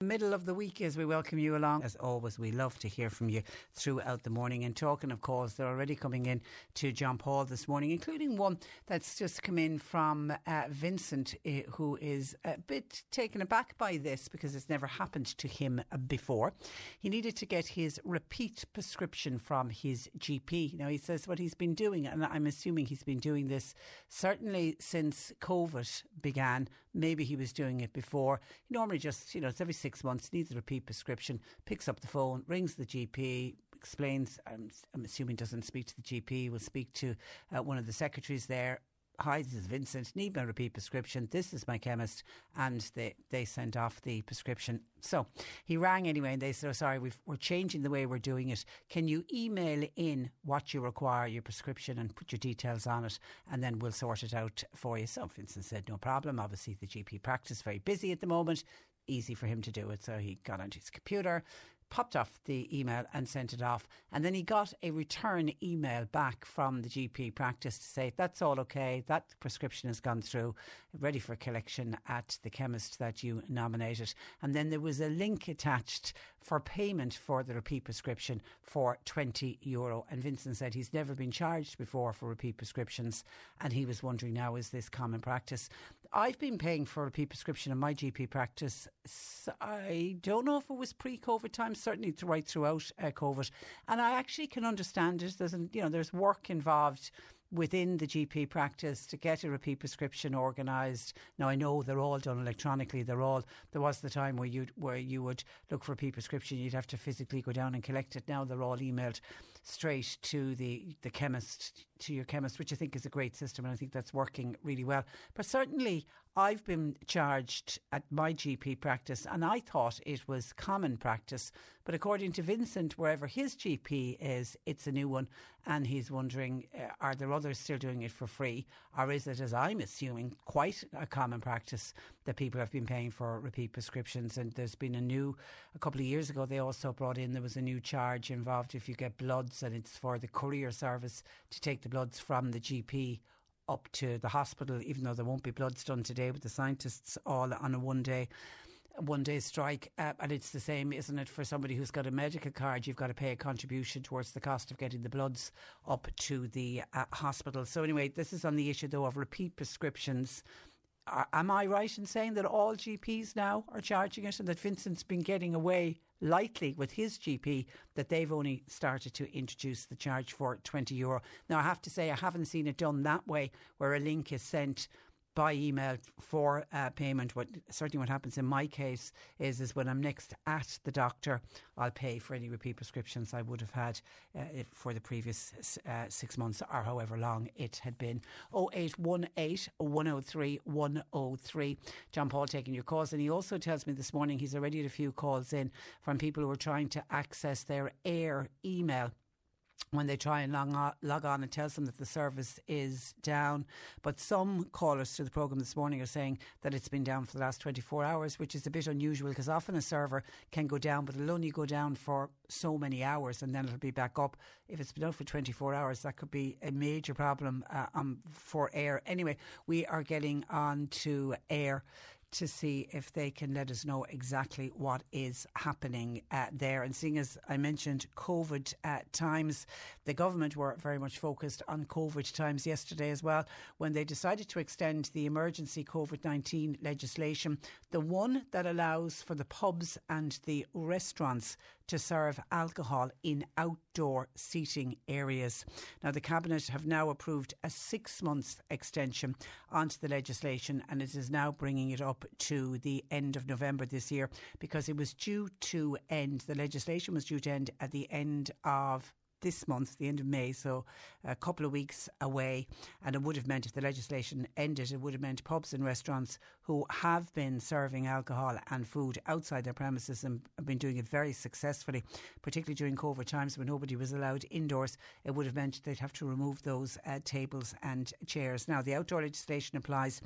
Middle of the week as we welcome you along. As always, we love to hear from you throughout the morning. And talking, of course, they're already coming in to John Paul this morning, including one that's just come in from uh, Vincent, uh, who is a bit taken aback by this because it's never happened to him before. He needed to get his repeat prescription from his GP. Now, he says what he's been doing, and I'm assuming he's been doing this certainly since COVID began. Maybe he was doing it before. He normally just, you know, it's every six months, needs a repeat prescription, picks up the phone, rings the GP, explains, I'm, I'm assuming doesn't speak to the GP, will speak to uh, one of the secretaries there. Hi, this is Vincent. Need my repeat prescription. This is my chemist, and they they sent off the prescription. So he rang anyway, and they said, oh, "Sorry, we are changing the way we're doing it. Can you email in what you require, your prescription, and put your details on it, and then we'll sort it out for you." So Vincent said, "No problem." Obviously, the GP practice is very busy at the moment. Easy for him to do it, so he got onto his computer, popped off the email and sent it off. And then he got a return email back from the GP practice to say that's all okay, that prescription has gone through, ready for collection at the chemist that you nominated. And then there was a link attached for payment for the repeat prescription for 20 euro. And Vincent said he's never been charged before for repeat prescriptions. And he was wondering now, is this common practice? I've been paying for a repeat prescription in my GP practice. I don't know if it was pre-COVID times, certainly right throughout uh, COVID, and I actually can understand it. There's, you know, there's work involved within the GP practice to get a repeat prescription organised. Now I know they're all done electronically. They're all there was the time where you where you would look for a repeat prescription, you'd have to physically go down and collect it. Now they're all emailed straight to the the chemist to your chemist, which I think is a great system, and I think that's working really well. But certainly, I've been charged at my GP practice, and I thought it was common practice. But according to Vincent, wherever his GP is, it's a new one, and he's wondering: uh, Are there others still doing it for free, or is it, as I'm assuming, quite a common practice that people have been paying for repeat prescriptions? And there's been a new, a couple of years ago, they also brought in there was a new charge involved if you get bloods, and it's for the courier service to take the bloods from the GP up to the hospital, even though there won't be bloods done today with the scientists all on a one day one day strike. Uh, and it's the same, isn't it, for somebody who's got a medical card? You've got to pay a contribution towards the cost of getting the bloods up to the uh, hospital. So, anyway, this is on the issue, though, of repeat prescriptions. Are, am I right in saying that all GPs now are charging it and that Vincent's been getting away lightly with his GP that they've only started to introduce the charge for 20 euro. Now, I have to say, I haven't seen it done that way where a link is sent by email for uh, payment. What certainly what happens in my case is is when I'm next at the doctor, I'll pay for any repeat prescriptions I would have had uh, for the previous uh, six months or however long it had been. 0818 103 103. John Paul taking your calls, and he also tells me this morning he's already had a few calls in from people who are trying to access their Eir email when they try and log on, log on and tells them that the service is down. But some callers to the programme this morning are saying that it's been down for the last 24 hours, which is a bit unusual because often a server can go down, but it'll only go down for so many hours and then it'll be back up. If it's been down for 24 hours, that could be a major problem uh, um, for Eir. Anyway, we are getting on to Eir to see if they can let us know exactly what is happening uh, there. And seeing as I mentioned COVID uh, times, the government were very much focused on COVID times yesterday as well when they decided to extend the emergency COVID 19 legislation, the one that allows for the pubs and the restaurants to serve alcohol in outdoor seating areas. Now, the Cabinet have now approved a six month extension onto the legislation and it is now bringing it up to the end of November this year because it was due to end, the legislation was due to end at the end of this month, the end of May, so a couple of weeks away. And it would have meant, if the legislation ended, it would have meant pubs and restaurants who have been serving alcohol and food outside their premises and have been doing it very successfully, particularly during COVID times when nobody was allowed indoors, it would have meant they'd have to remove those uh, tables and chairs. Now, the outdoor legislation applies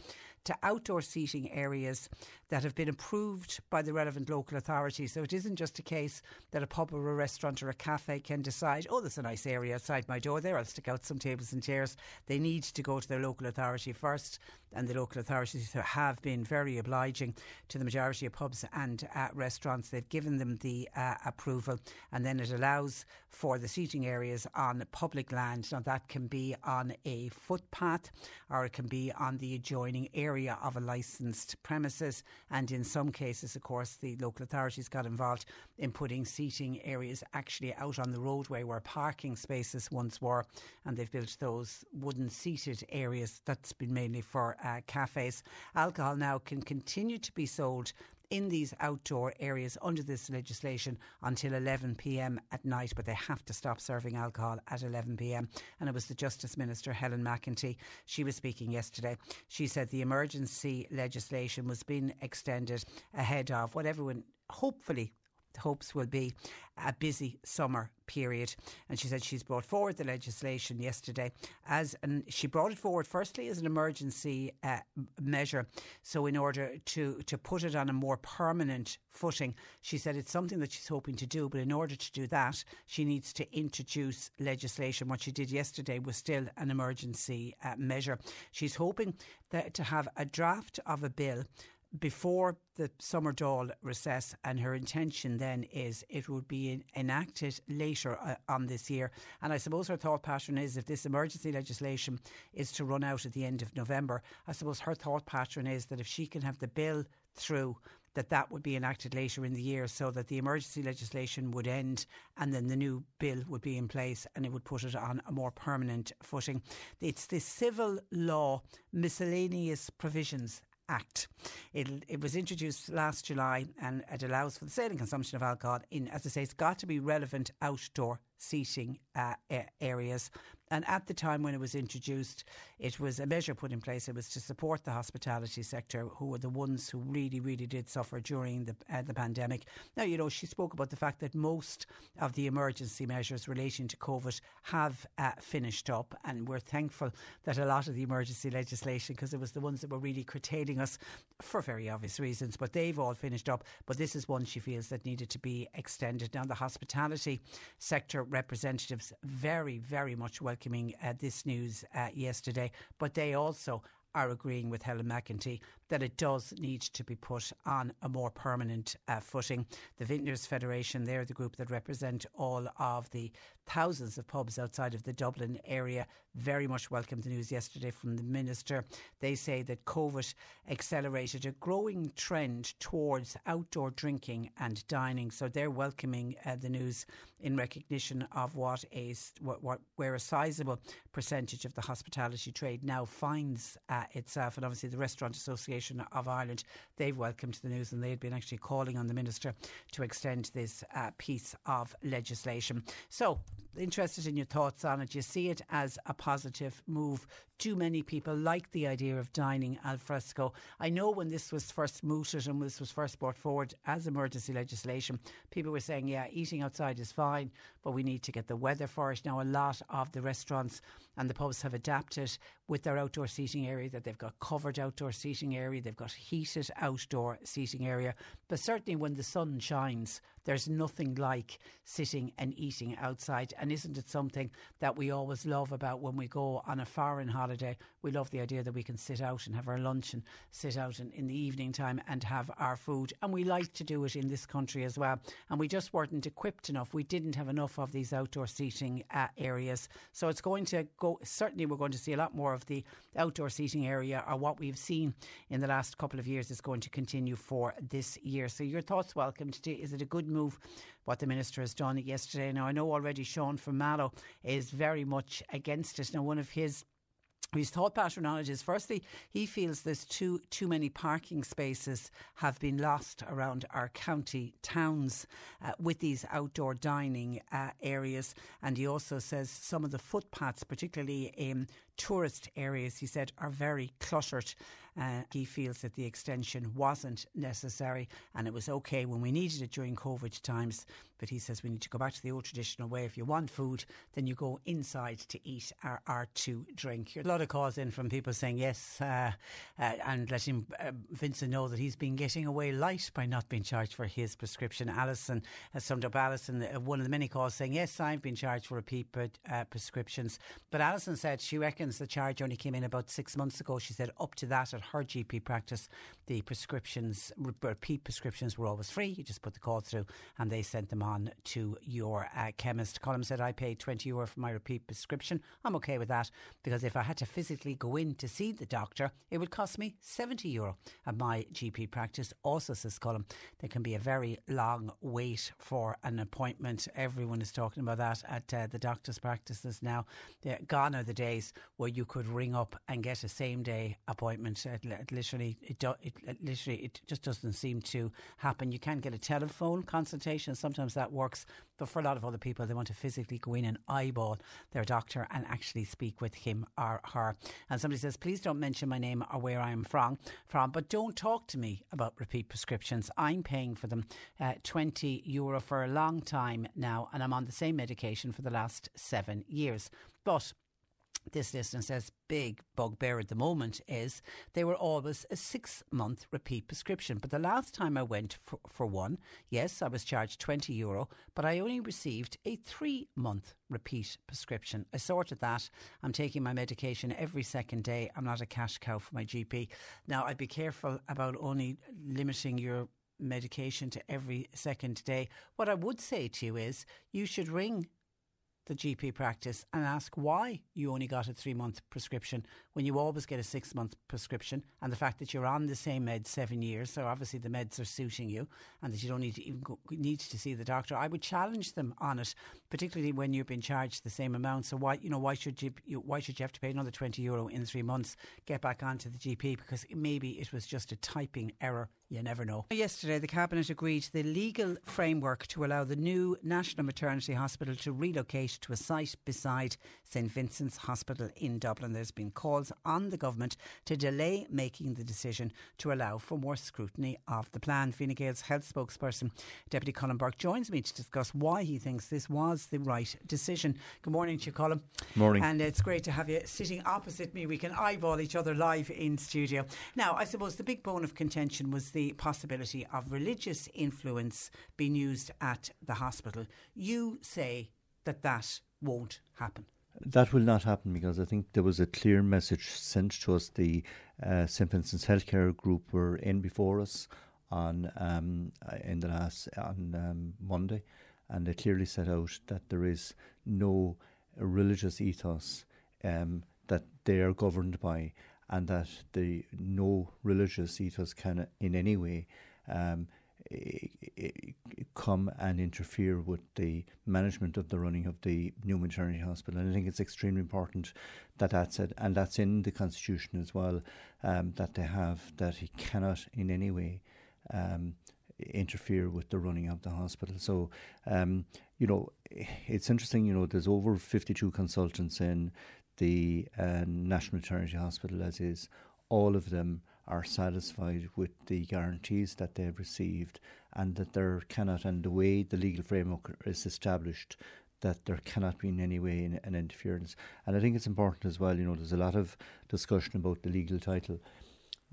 to outdoor seating areas that have been approved by the relevant local authority. So it isn't just a case that a pub or a restaurant or a cafe can decide, oh, there's a nice area outside my door there, I'll stick out some tables and chairs. They need to go to their local authority first, and the local authorities have been very obliging to the majority of pubs and uh, restaurants. They've given them the uh, approval, and then it allows for the seating areas on public land. Now, that can be on a footpath or it can be on the adjoining area of a licensed premises. And in some cases, of course, the local authorities got involved in putting seating areas actually out on the roadway where parking spaces once were. And they've built those wooden seated areas that's been mainly for uh, cafes. Alcohol now can continue to be sold in these outdoor areas under this legislation until 11 pm at night, but they have to stop serving alcohol at 11 pm. And it was the Justice Minister, Helen McEntee. She was speaking yesterday. She said the emergency legislation was being extended ahead of what everyone hopefully hopes will be a busy summer period. And she said she's brought forward the legislation yesterday as, and she brought it forward firstly as an emergency uh, measure. So in order to, to put it on a more permanent footing, she said it's something that she's hoping to do. But in order to do that, she needs to introduce legislation. What she did yesterday was still an emergency uh, measure. She's hoping that to have a draft of a bill before the summer Dáil recess, and her intention then is it would be enacted later uh, on this year. And I suppose her thought pattern is if this emergency legislation is to run out at the end of November, I suppose her thought pattern is that if she can have the bill through that that would be enacted later in the year so that the emergency legislation would end and then the new bill would be in place and it would put it on a more permanent footing. It's the civil law miscellaneous provisions Act. It, it was introduced last July and it allows for the sale and consumption of alcohol in, as I say, it's got to be relevant outdoor seating uh, areas. And at the time when it was introduced, it was a measure put in place. It was to support the hospitality sector, who were the ones who really, really did suffer during the uh, the pandemic. Now, you know, she spoke about the fact that most of the emergency measures relating to COVID have uh, finished up, and we're thankful that a lot of the emergency legislation, because it was the ones that were really curtailing us for very obvious reasons, but they've all finished up. But this is one she feels that needed to be extended. Now, the hospitality sector representatives very, very much welcoming uh, this news uh, yesterday, but they also are agreeing with Helen McEntee that it does need to be put on a more permanent uh, footing. The Vintners Federation, they're the group that represent all of the thousands of pubs outside of the Dublin area, very much welcomed the news yesterday from the Minister. They say that COVID accelerated a growing trend towards outdoor drinking and dining. So they're welcoming uh, the news in recognition of what a what, what where a sizable percentage of the hospitality trade now finds uh, itself, and obviously the Restaurant Association of Ireland, they've welcomed the news and they'd been actually calling on the Minister to extend this uh, piece of legislation. So, interested in your thoughts on it. Do You see it as a positive move. Too many people like the idea of dining al fresco. I know when this was first mooted and this was first brought forward as emergency legislation, people were saying, yeah, eating outside is fine, but we need to get the weather for it. Now, a lot of the restaurants and the pubs have adapted with their outdoor seating area that they've got covered outdoor seating area, they've got heated outdoor seating area. But certainly when the sun shines, there's nothing like sitting and eating outside. And isn't it something that we always love about when we go on a foreign holiday? We love the idea that we can sit out and have our lunch and sit out in, in the evening time and have our food. And we like to do it in this country as well. And we just weren't equipped enough. We didn't have enough of these outdoor seating uh, areas. So it's going to go, certainly, we're going to see a lot more of the outdoor seating area or what we've seen in the last couple of years is going to continue for this year. So your thoughts welcome. Is it a good move what the minister has done yesterday? Now I know already Sean from Mallow is very much against it. Now one of his his thought pattern on it is firstly, he feels there's too too many parking spaces have been lost around our county towns uh, with these outdoor dining uh, areas, and he also says some of the footpaths, particularly in tourist areas, he said, are very cluttered. Uh, he feels that the extension wasn't necessary and it was okay when we needed it during COVID times. But he says we need to go back to the old traditional way. If you want food, then you go inside to eat or, or to drink. A lot of calls in from people saying yes uh, uh, and letting uh, Vincent know that he's been getting away light by not being charged for his prescription. Alison has summed up Alison, uh, one of the many calls saying, yes, I've been charged for repeat uh, prescriptions. But Alison said she reckons the charge only came in about six months ago. She said up to that at her GP practice, the prescriptions, repeat prescriptions were always free. You just put the call through and they sent them on to your uh, chemist. Colin said, I paid 20 euro for my repeat prescription. I'm okay with that because if I had to physically go in to see the doctor, it would cost me 70 euro at my GP practice. Also, says Colin, there can be a very long wait for an appointment. Everyone is talking about that at uh, the doctor's practices now. They're gone are the days where you could ring up and get a same day appointment. It, it literally, it, do, it, it, literally, it just doesn't seem to happen. You can get a telephone consultation. Sometimes that works, but for a lot of other people, they want to physically go in and eyeball their doctor and actually speak with him or her. And somebody says, please don't mention my name or where I am from, from, but don't talk to me about repeat prescriptions. I'm paying for them uh, 20 euro for a long time now, and I'm on the same medication for the last seven years. But this listener says big bugbear at the moment is they were always a six month repeat prescription. But the last time I went for, for one, yes, I was charged 20 euro, but I only received a three month repeat prescription. I sorted that. I'm taking my medication every second day. I'm not a cash cow for my GP. Now, I'd be careful about only limiting your medication to every second day. What I would say to you is you should ring the GP practice and ask why you only got a three month prescription when you always get a six month prescription and the fact that you're on the same meds seven years. So obviously the meds are suiting you and that you don't need to even go, need to see the doctor. I would challenge them on it, particularly when you've been charged the same amount. So why, you know, why should you, you why should you have to pay another 20 euro in three months? Get back onto the GP because maybe it was just a typing error you never know. Yesterday, the Cabinet agreed the legal framework to allow the new National Maternity Hospital to relocate to a site beside St Vincent's Hospital in Dublin. There's been calls on the government to delay making the decision to allow for more scrutiny of the plan. Fine Gael's health spokesperson, Deputy Colm Burke, joins me to discuss why he thinks this was the right decision. Good morning to you, Colm. Morning. And it's great to have you sitting opposite me. We can eyeball each other live in studio. Now, I suppose the big bone of contention was the the possibility of religious influence being used at the hospital. You say that that won't happen. That will not happen because I think there was a clear message sent to us. The uh, St Vincent's Healthcare Group were in before us on um, in the last on um, Monday, and they clearly set out that there is no religious ethos um, that they are governed by, and that the no religious ethos can in any way um, come and interfere with the management of the running of the new maternity hospital. And I think it's extremely important that that's it, and that's in the constitution as well. Um, that they have that he cannot in any way um, interfere with the running of the hospital. So, um, you know, it's interesting. You know, there's over 52 consultants in the uh, National Maternity Hospital as is, all of them are satisfied with the guarantees that they've received and that there cannot, and the way the legal framework is established, that there cannot be in any way an, an, interference. And I think it's important as well, you know, there's a lot of discussion about the legal title.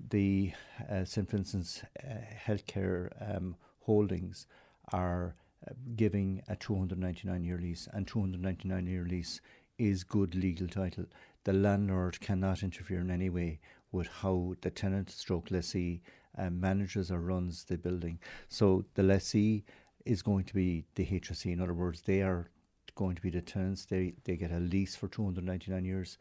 The uh, St. Vincent's uh, Healthcare um, Holdings are uh, giving a 299 year lease, and 299 year lease is good legal title. The landlord cannot interfere in any way with how the tenant stroke lessee um, manages or runs the building. So the lessee is going to be the HSE. In other words, they are going to be the tenants. They they get a lease for 299 years.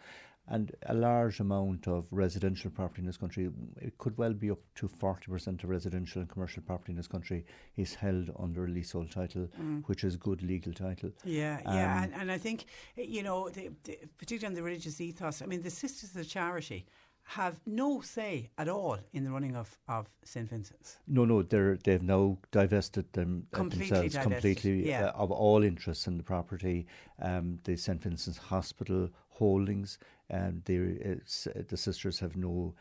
And a large amount of residential property in this country, it could well be up to 40% of residential and commercial property in this country is held under a leasehold title, mm. which is good legal title. Yeah, um, yeah. And, and, I think, you know, the, the, particularly on the religious ethos, I mean, the Sisters of Charity have no say at all in the running of, of St Vincent's. No, no, they're they've now divested them uh, completely themselves divested, completely yeah. uh, of all interests in the property. Um, the St Vincent's Hospital holdings, um, the sisters have no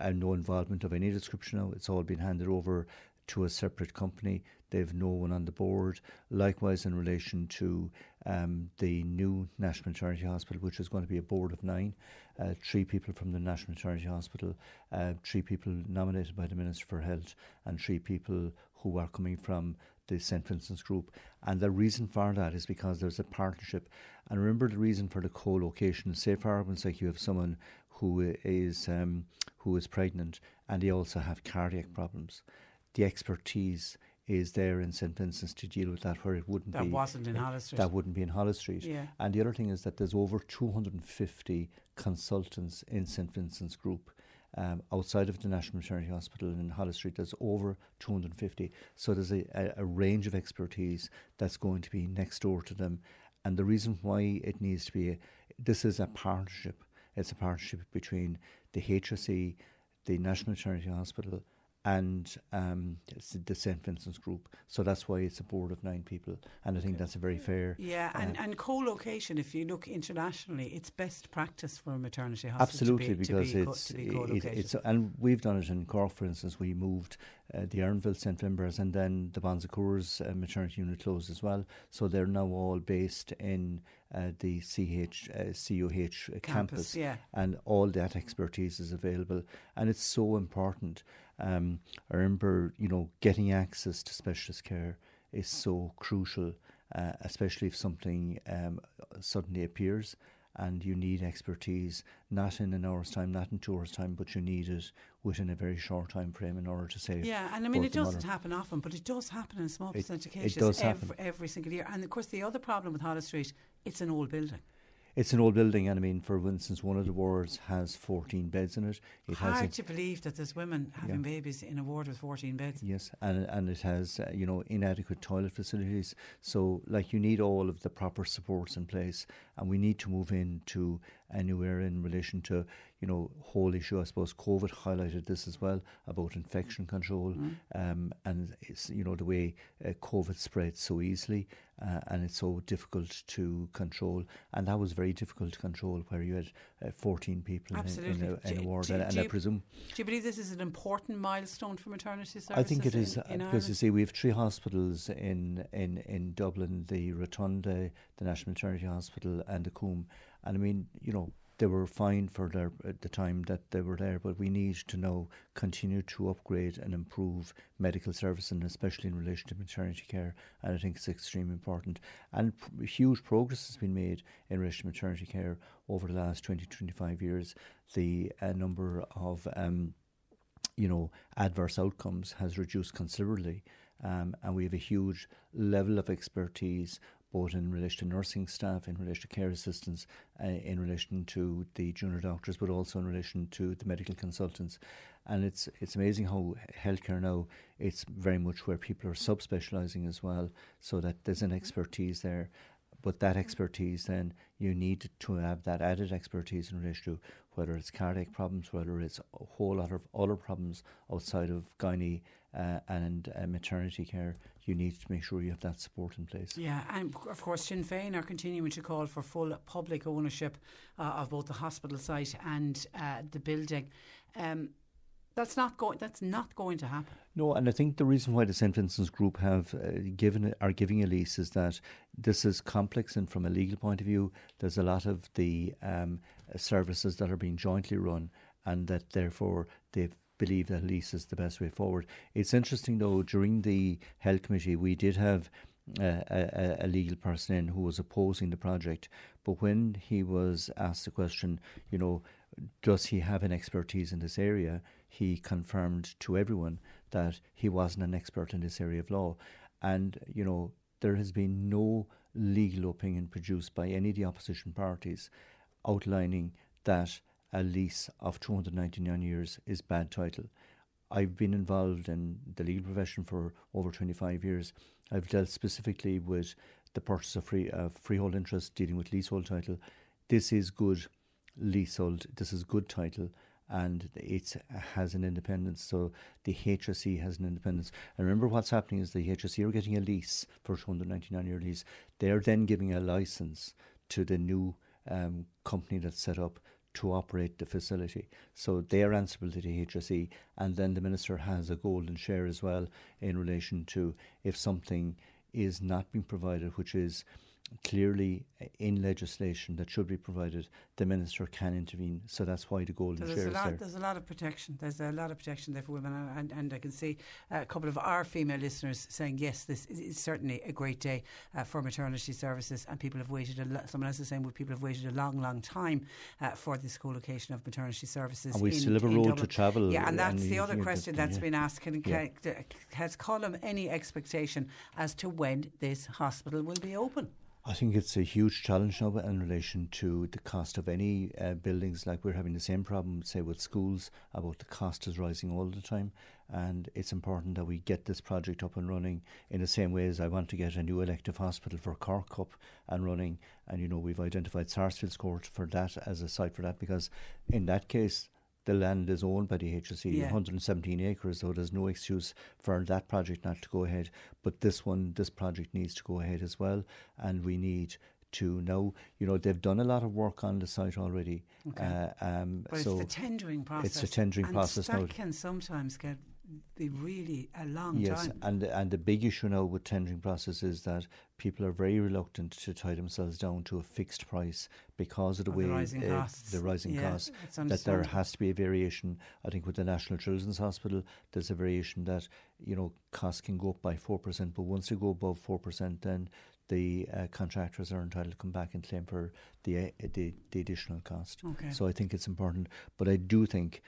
uh, no involvement of any description now. It's all been handed over to a separate company. They've no one on the board. Likewise, in relation to um, the new National Maternity Hospital, which is going to be a board of nine, uh, three people from the National Maternity Hospital, uh, three people nominated by the Minister for Health, and three people who are coming from the St Vincent's Group. And the reason for that is because there's a partnership. And remember the reason for the co-location. Say for argument's like you have someone who is um, who is pregnant and they also have cardiac problems. The expertise is there in St Vincent's to deal with that, where it wouldn't that be. That wasn't in Holles Street. That wouldn't be in Holles Street. Yeah. And the other thing is that there's over 250 consultants in St Vincent's Group. Um, outside of the National Maternity Hospital in Holles Street, there's over 250. So there's a, a, a, range of expertise that's going to be next door to them. And the reason why it needs to be, a, this is a partnership. It's a partnership between the HSE, the National Maternity Hospital, and um, the St Vincent's Group. So that's why it's a board of nine people, and I think that's a very fair. Yeah, uh, and, and co-location. If you look internationally, it's best practice for a maternity hospital. Absolutely, to be, because be it's, co- be it, it's and we've done it in Cork, for instance. We moved uh, the Erinville St Finbarrs, and then the Bon Secours uh, maternity unit closed as well. So they're now all based in uh, the CH uh, CUH campus, campus yeah. and all that expertise is available, and it's so important. Um, I remember, you know, getting access to specialist care is so crucial, uh, especially if something um, suddenly appears and you need expertise, not in an hour's time, not in two hours' time, but you need it within a very short time frame in order to save. Yeah, and I mean, it doesn't happen often, but it does happen in a small percentage of cases. It does every, happen. every single year. And of course, the other problem with Holles Street, it's an old building. It's an old building, and I mean, for instance, one of the wards has 14 beds in it. It Hard to believe that there's women having yeah. babies in a ward with 14 beds. Yes, and and it has uh, you know inadequate toilet facilities. So like you need all of the proper supports in place, and we need to move into anywhere in relation to you know whole issue. I suppose COVID highlighted this as well about infection control, mm. um, and it's you know the way uh, COVID spreads so easily uh, and it's so difficult to control. And that was very difficult to control, where you had uh, 14 people in, in, a, in a ward. Do, and, and you, I presume. Do you believe this is an important milestone for maternity services? I think it is, in, in because you see, we have three hospitals in, in, in Dublin the Rotunda, the National Maternity Hospital, and the Coombe. And I mean, you know, they were fine for their, at the time that they were there, but we need to now continue to upgrade and improve medical service, and especially in relation to maternity care. And I think it's extremely important. And p- huge progress has been made in relation to maternity care over the last 20, 25 years. The uh, number of um, you know, adverse outcomes has reduced considerably. Um, and we have a huge level of expertise both in relation to nursing staff, in relation to care assistants, uh, in relation to the junior doctors, but also in relation to the medical consultants. And it's it's amazing how healthcare now it's very much where people are subspecialising as well, so that there's an expertise there. But that expertise, then you need to have that added expertise in relation to whether it's cardiac problems, whether it's a whole lot of other problems outside of gynae uh, and uh, maternity care you need to make sure you have that support in place. Yeah, and of course, Sinn Féin are continuing to call for full public ownership uh, of both the hospital site and uh, the building. Um, That's not going. That's not going to happen. No, and I think the reason why the St Vincent's Group have uh, given are giving a lease is that this is complex, and from a legal point of view, there's a lot of the um, services that are being jointly run, and that therefore they believe that lease is the best way forward. It's interesting though. During the health committee, we did have. Uh, a, a, legal person in who was opposing the project, but when he was asked the question, you know, does he have an expertise in this area? He confirmed to everyone that he wasn't an expert in this area of law. And, you know, there has been no legal opinion produced by any of the opposition parties outlining that a lease of 299 years is bad title. I've been involved in the legal profession for over 25 years. I've dealt specifically with the purchase of free, uh, freehold interest, dealing with leasehold title. This is good leasehold. This is good title and it has an independence. So the HSE has an independence. And remember what's happening is the HSE are getting a lease for 299 year lease. They're then giving a license to the new um, company that's set up to operate the facility. So they are answerable to the HSE, and then the minister has a golden share as well in relation to if something is not being provided, which is clearly in legislation that should be provided, the minister can intervene. So that's why the golden so share is there. There's a lot of protection. There's a lot of protection there for women, and, and I can see a couple of our female listeners saying yes, this is certainly a great day uh, for maternity services, and people have waited. A lo- someone else is saying well, people have waited a long, long time uh, for this co-location of maternity services. And we in, still have a road to travel. Yeah, and that's and the other question that's yeah. been asked. Can, yeah. has Colm any expectation as to when this hospital will be open? I think it's a huge challenge now in relation to the cost of any uh, buildings. Like we're having the same problem, say, with schools, about the cost is rising all the time. And it's important that we get this project up and running in the same way as I want to get a new elective hospital for Cork up and running. And, you know, we've identified Sarsfield's Court for that as a site for that because in that case, the land is owned by the HSE, yeah. 117 acres, so there's no excuse for that project not to go ahead. But this one, this project needs to go ahead as well, and we need to know. You know, they've done a lot of work on the site already. Okay. Uh, um, but so it's the tendering process. It's a tendering and process that now. can sometimes get be really a long yes, time. and and the big issue now with tendering process is that people are very reluctant to tie themselves down to a fixed price because of the way the rising uh, costs. The rising yeah, costs that there has to be a variation. I think with the National Children's Hospital, there's a variation that you know costs can go up by four percent, but once they go above four percent, then the uh, contractors are entitled to come back and claim for the, uh, the the additional cost. Okay. So I think it's important, but I do think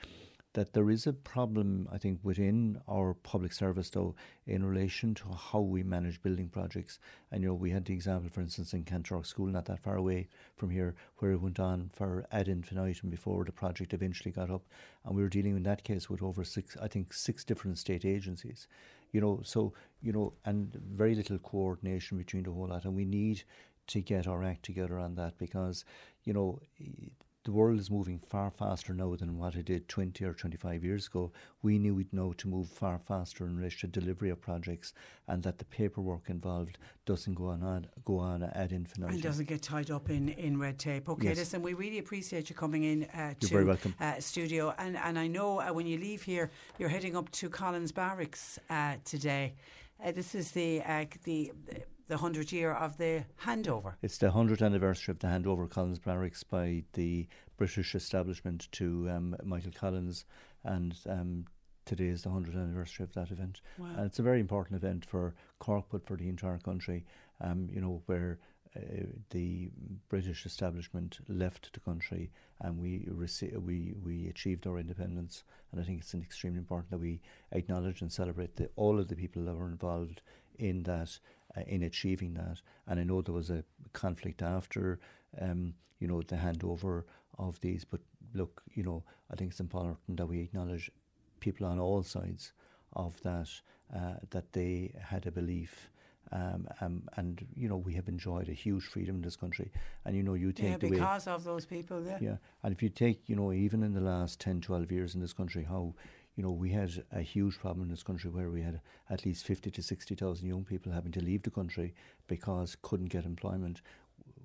that there is a problem, I think, within our public service, though, in relation to how we manage building projects. And, you know, we had the example, for instance, in Kanturk School, not that far away from here, where it went on for ad infinitum before the project eventually got up. And we were dealing in that case with over six, I think, six different state agencies. You know, so, you know, and very little coordination between the whole lot. And we need to get our act together on that because, you know, the world is moving far faster now than what it did 20 or 25 years ago. We knew we'd know to move far faster in relation to delivery of projects and that the paperwork involved doesn't go on, ad, go on ad infinitum. And doesn't get tied up in, in red tape. Okay, yes. listen, we really appreciate you coming in uh, to very welcome. Uh, studio. And, and I know uh, when you leave here, you're heading up to Collins Barracks uh, today. Uh, this is the uh, the the 100th year of the handover. It's the 100th anniversary of the handover of Collins Barracks by the British establishment to um, Michael Collins, and um, today is the 100th anniversary of that event. Wow. And it's a very important event for Cork, but for the entire country, um, you know, where uh, the British establishment left the country and we rece- we we achieved our independence. And I think it's extremely important that we acknowledge and celebrate the, all of the people that were involved in that uh, in achieving that. And I know there was a conflict after, um, you know, the handover of these. But look, you know, I think it's important that we acknowledge people on all sides of that, uh, that they had a belief. Um, um, and you know we have enjoyed a huge freedom in this country, and you know you take yeah, because of those people. Yeah, yeah, and if you take you know even in the last 10, 12 years in this country, how you know, we had a huge problem in this country where we had at least 50 to 60,000 young people having to leave the country because couldn't get employment.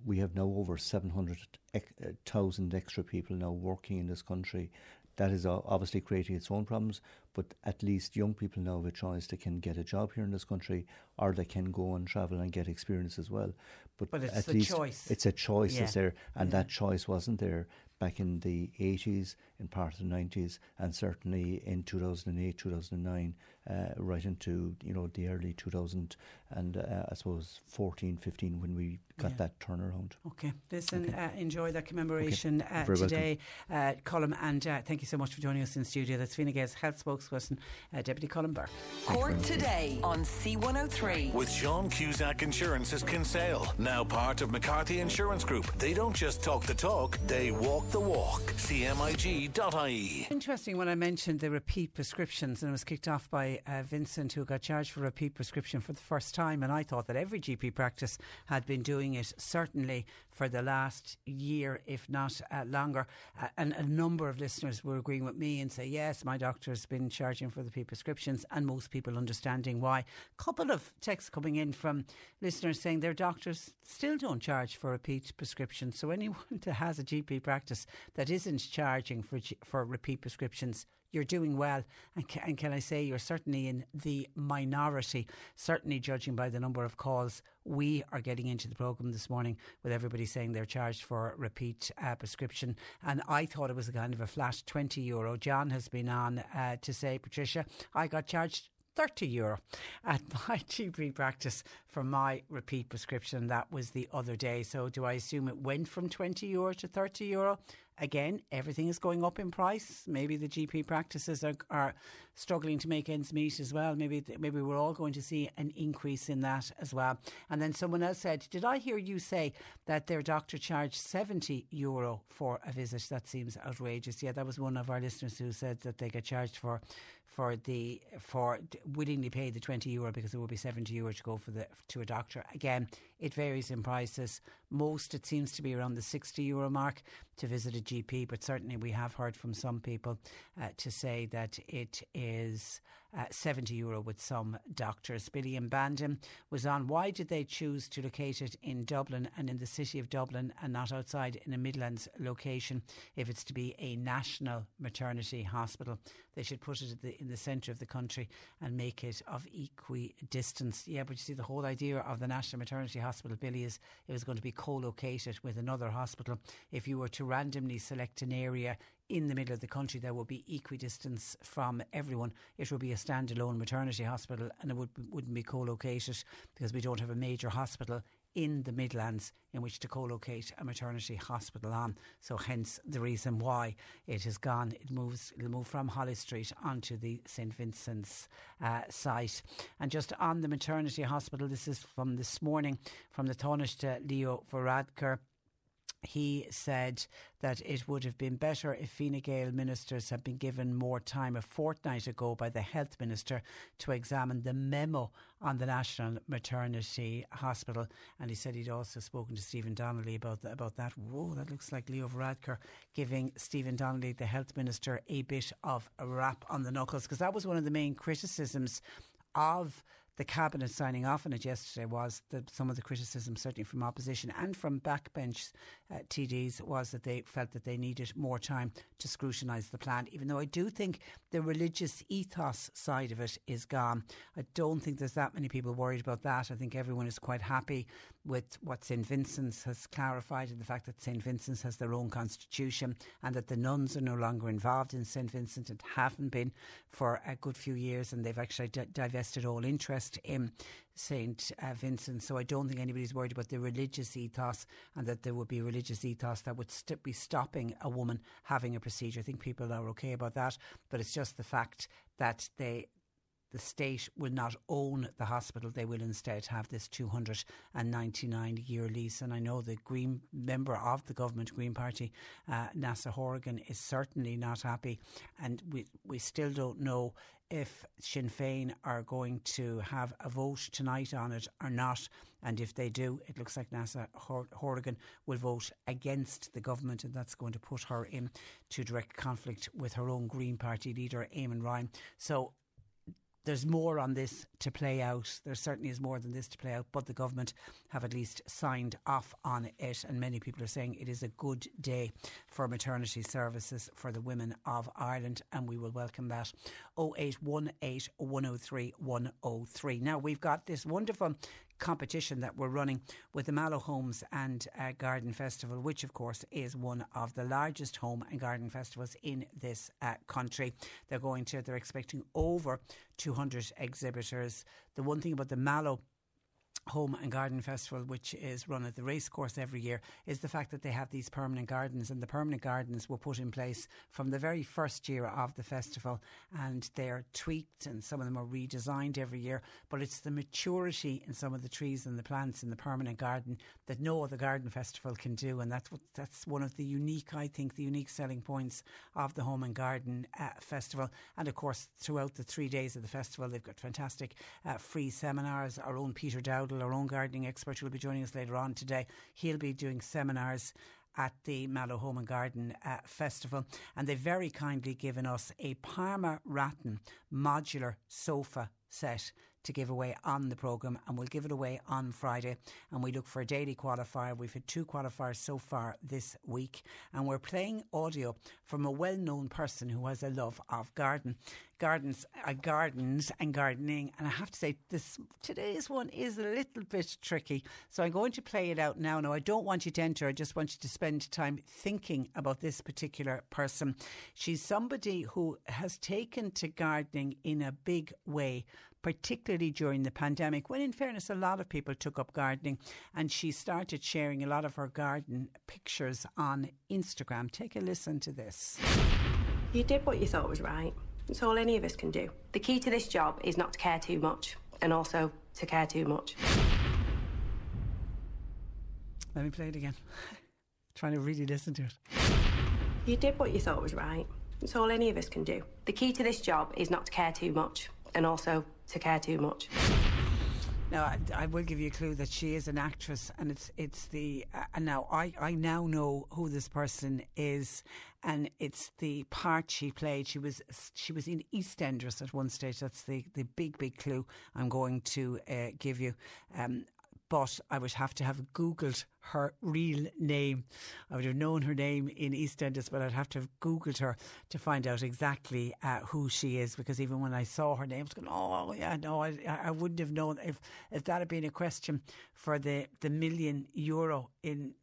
We have now over 700,000 extra people now working in this country that is obviously creating its own problems. But at least young people now have a choice; they can get a job here in this country, or they can go and travel and get experience as well. But, but at least choice. it's a choice yeah. there, and yeah. that choice wasn't there back in the 80s, in part of the 90s, and certainly in 2008, 2009, uh, right into you know the early 2000 and uh, I suppose 14, 15 when we got yeah. that turnaround. Okay, listen, okay. Uh, enjoy that commemoration okay. Uh, today, uh, Colm, and uh, thank you so much for joining us in studio. That's Fine Gael's health spokesperson, Deputy Colm Burke. Cork today on C103 with Sean Cusack Insurance's Kinsale, now part of McCarthy Insurance Group. They don't just talk the talk; they walk the walk. CMIG.ie. Interesting when I mentioned the repeat prescriptions, and it was kicked off by uh, Vincent, who got charged for repeat prescription for the first time, and I thought that every GP practice had been doing it certainly for the last year, if not uh, longer. Uh, and a number of listeners were agreeing with me and say, yes, my doctor's been charging for the repeat prescriptions, and most people understanding why. A couple of texts coming in from listeners saying their doctors still don't charge for repeat prescriptions. So anyone that has a GP practice that isn't charging for for repeat prescriptions you're doing well. And, ca- and can I say you're certainly in the minority, certainly judging by the number of calls we are getting into the programme this morning with everybody saying they're charged for repeat uh, prescription. And I thought it was a kind of a flat 20 euro. John has been on uh, to say, Patricia, I got charged 30 euro at my GP practice for my repeat prescription. That was the other day. So, do I assume it went from 20 euro to 30 euro? Again, everything is going up in price. Maybe the GP practices are, are struggling to make ends meet as well. Maybe maybe we're all going to see an increase in that as well. And then someone else said, "Did I hear you say that their doctor charged seventy euro for a visit? That seems outrageous." Yeah, that was one of our listeners who said that they get charged for for the for willingly pay the 20 euro because it would be 70 euro to go for the to a doctor. Again it varies in prices. Most it seems to be around the 60 euro mark to visit a GP but certainly we have heard from some people uh, to say that it is uh, 70 euro with some doctors. Billy and Bandon was on why did they choose to locate it in Dublin and in the city of Dublin and not outside in a Midlands location if it's to be a national maternity hospital? They should put it the, in the centre of the country and make it of equidistance. Yeah, but you see, the whole idea of the National Maternity Hospital, Billy, is it was going to be co located with another hospital. If you were to randomly select an area in the middle of the country there would be equidistance from everyone. It would be a standalone maternity hospital and it would, wouldn't be co-located because we don't have a major hospital in the Midlands in which to co-locate a maternity hospital on. So hence the reason why it has gone. It moves. It'll move from Holles Street onto the St Vincent's uh, site. And just on the maternity hospital, this is from this morning from the Taoiseach Leo Varadkar he said that it would have been better if Fine Gael ministers had been given more time a fortnight ago by the health minister to examine the memo on the National Maternity Hospital. And he said he'd also spoken to Stephen Donnelly about, the, about that. Whoa, that looks like Leo Varadkar giving Stephen Donnelly, the health minister, a bit of a rap on the knuckles because that was one of the main criticisms of the cabinet signing off on it yesterday was that some of the criticism, certainly from opposition and from backbench uh, TDs, was that they felt that they needed more time to scrutinise the plan. Even though I do think the religious ethos side of it is gone, I don't think there's that many people worried about that. I think everyone is quite happy with what St Vincent's has clarified and the fact that St Vincent's has their own constitution and that the nuns are no longer involved in St Vincent and haven't been for a good few years and they've actually divested all interest in St uh, Vincent. So I don't think anybody's worried about the religious ethos and that there would be religious ethos that would st- be stopping a woman having a procedure. I think people are okay about that, but it's just the fact that they the state will not own the hospital. They will instead have this 299 year lease. And I know the Green member of the government, Green Party, uh, Neasa Hourigan, is certainly not happy. And we, we still don't know if Sinn Féin are going to have a vote tonight on it or not. And if they do, it looks like Neasa Hourigan will vote against the government, and that's going to put her into direct conflict with her own Green Party leader, Eamon Ryan. So there's more on this to play out. There certainly is more than this to play out, but the government have at least signed off on it, and many people are saying it is a good day for maternity services for the women of Ireland, and we will welcome that. 0818 103 103. Now, we've got this wonderful competition that we're running with the Mallow Homes and uh, Garden Festival, which of course is one of the largest home and garden festivals in this uh, country. They're going to, they're expecting over 200 exhibitors. The one thing about the Mallow Home and Garden Festival, which is run at the racecourse every year, is the fact that they have these permanent gardens, and the permanent gardens were put in place from the very first year of the festival, and they're tweaked, and some of them are redesigned every year. But it's the maturity in some of the trees and the plants in the permanent garden that no other garden festival can do, and that's what that's one of the unique, I think, the unique selling points of the Home and Garden uh, Festival. And of course, throughout the three days of the festival, they've got fantastic uh, free seminars. Our own Peter Dowd our own gardening expert, who will be joining us later on today. He'll be doing seminars at the Mallow Home and Garden uh, Festival, and they've very kindly given us a Parma Rattan modular sofa set to give away on the programme, and we'll give it away on Friday. And we look for a daily qualifier. We've had two qualifiers so far this week, and we're playing audio from a well known person who has a love of garden. Gardens, uh, gardens, and gardening. And I have to say, this today's one is a little bit tricky. So I'm going to play it out now. Now, I don't want you to enter. I just want you to spend time thinking about this particular person. She's somebody who has taken to gardening in a big way particularly during the pandemic, when in fairness, a lot of people took up gardening and she started sharing a lot of her garden pictures on Instagram. Take a listen to this. You did what you thought was right. It's all any of us can do. The key to this job is not to care too much and also to care too much. Let me play it again. Trying to really listen to it. You did what you thought was right. It's all any of us can do. The key to this job is not to care too much and also to care too much. Now, I, I, will give you a clue that she is an actress, and it's it's the uh, and now I I now know who this person is, and it's the part she played. She was she was in EastEnders at one stage. That's the the big big clue I'm going to uh, give you. Um, but I would have to have Googled her real name. I would have known her name in EastEnders, but I'd have to have Googled her to find out exactly uh, who she is. Because even when I saw her name, I was going, "Oh, yeah, no, I, I wouldn't have known if if that had been a question for the the million euro in."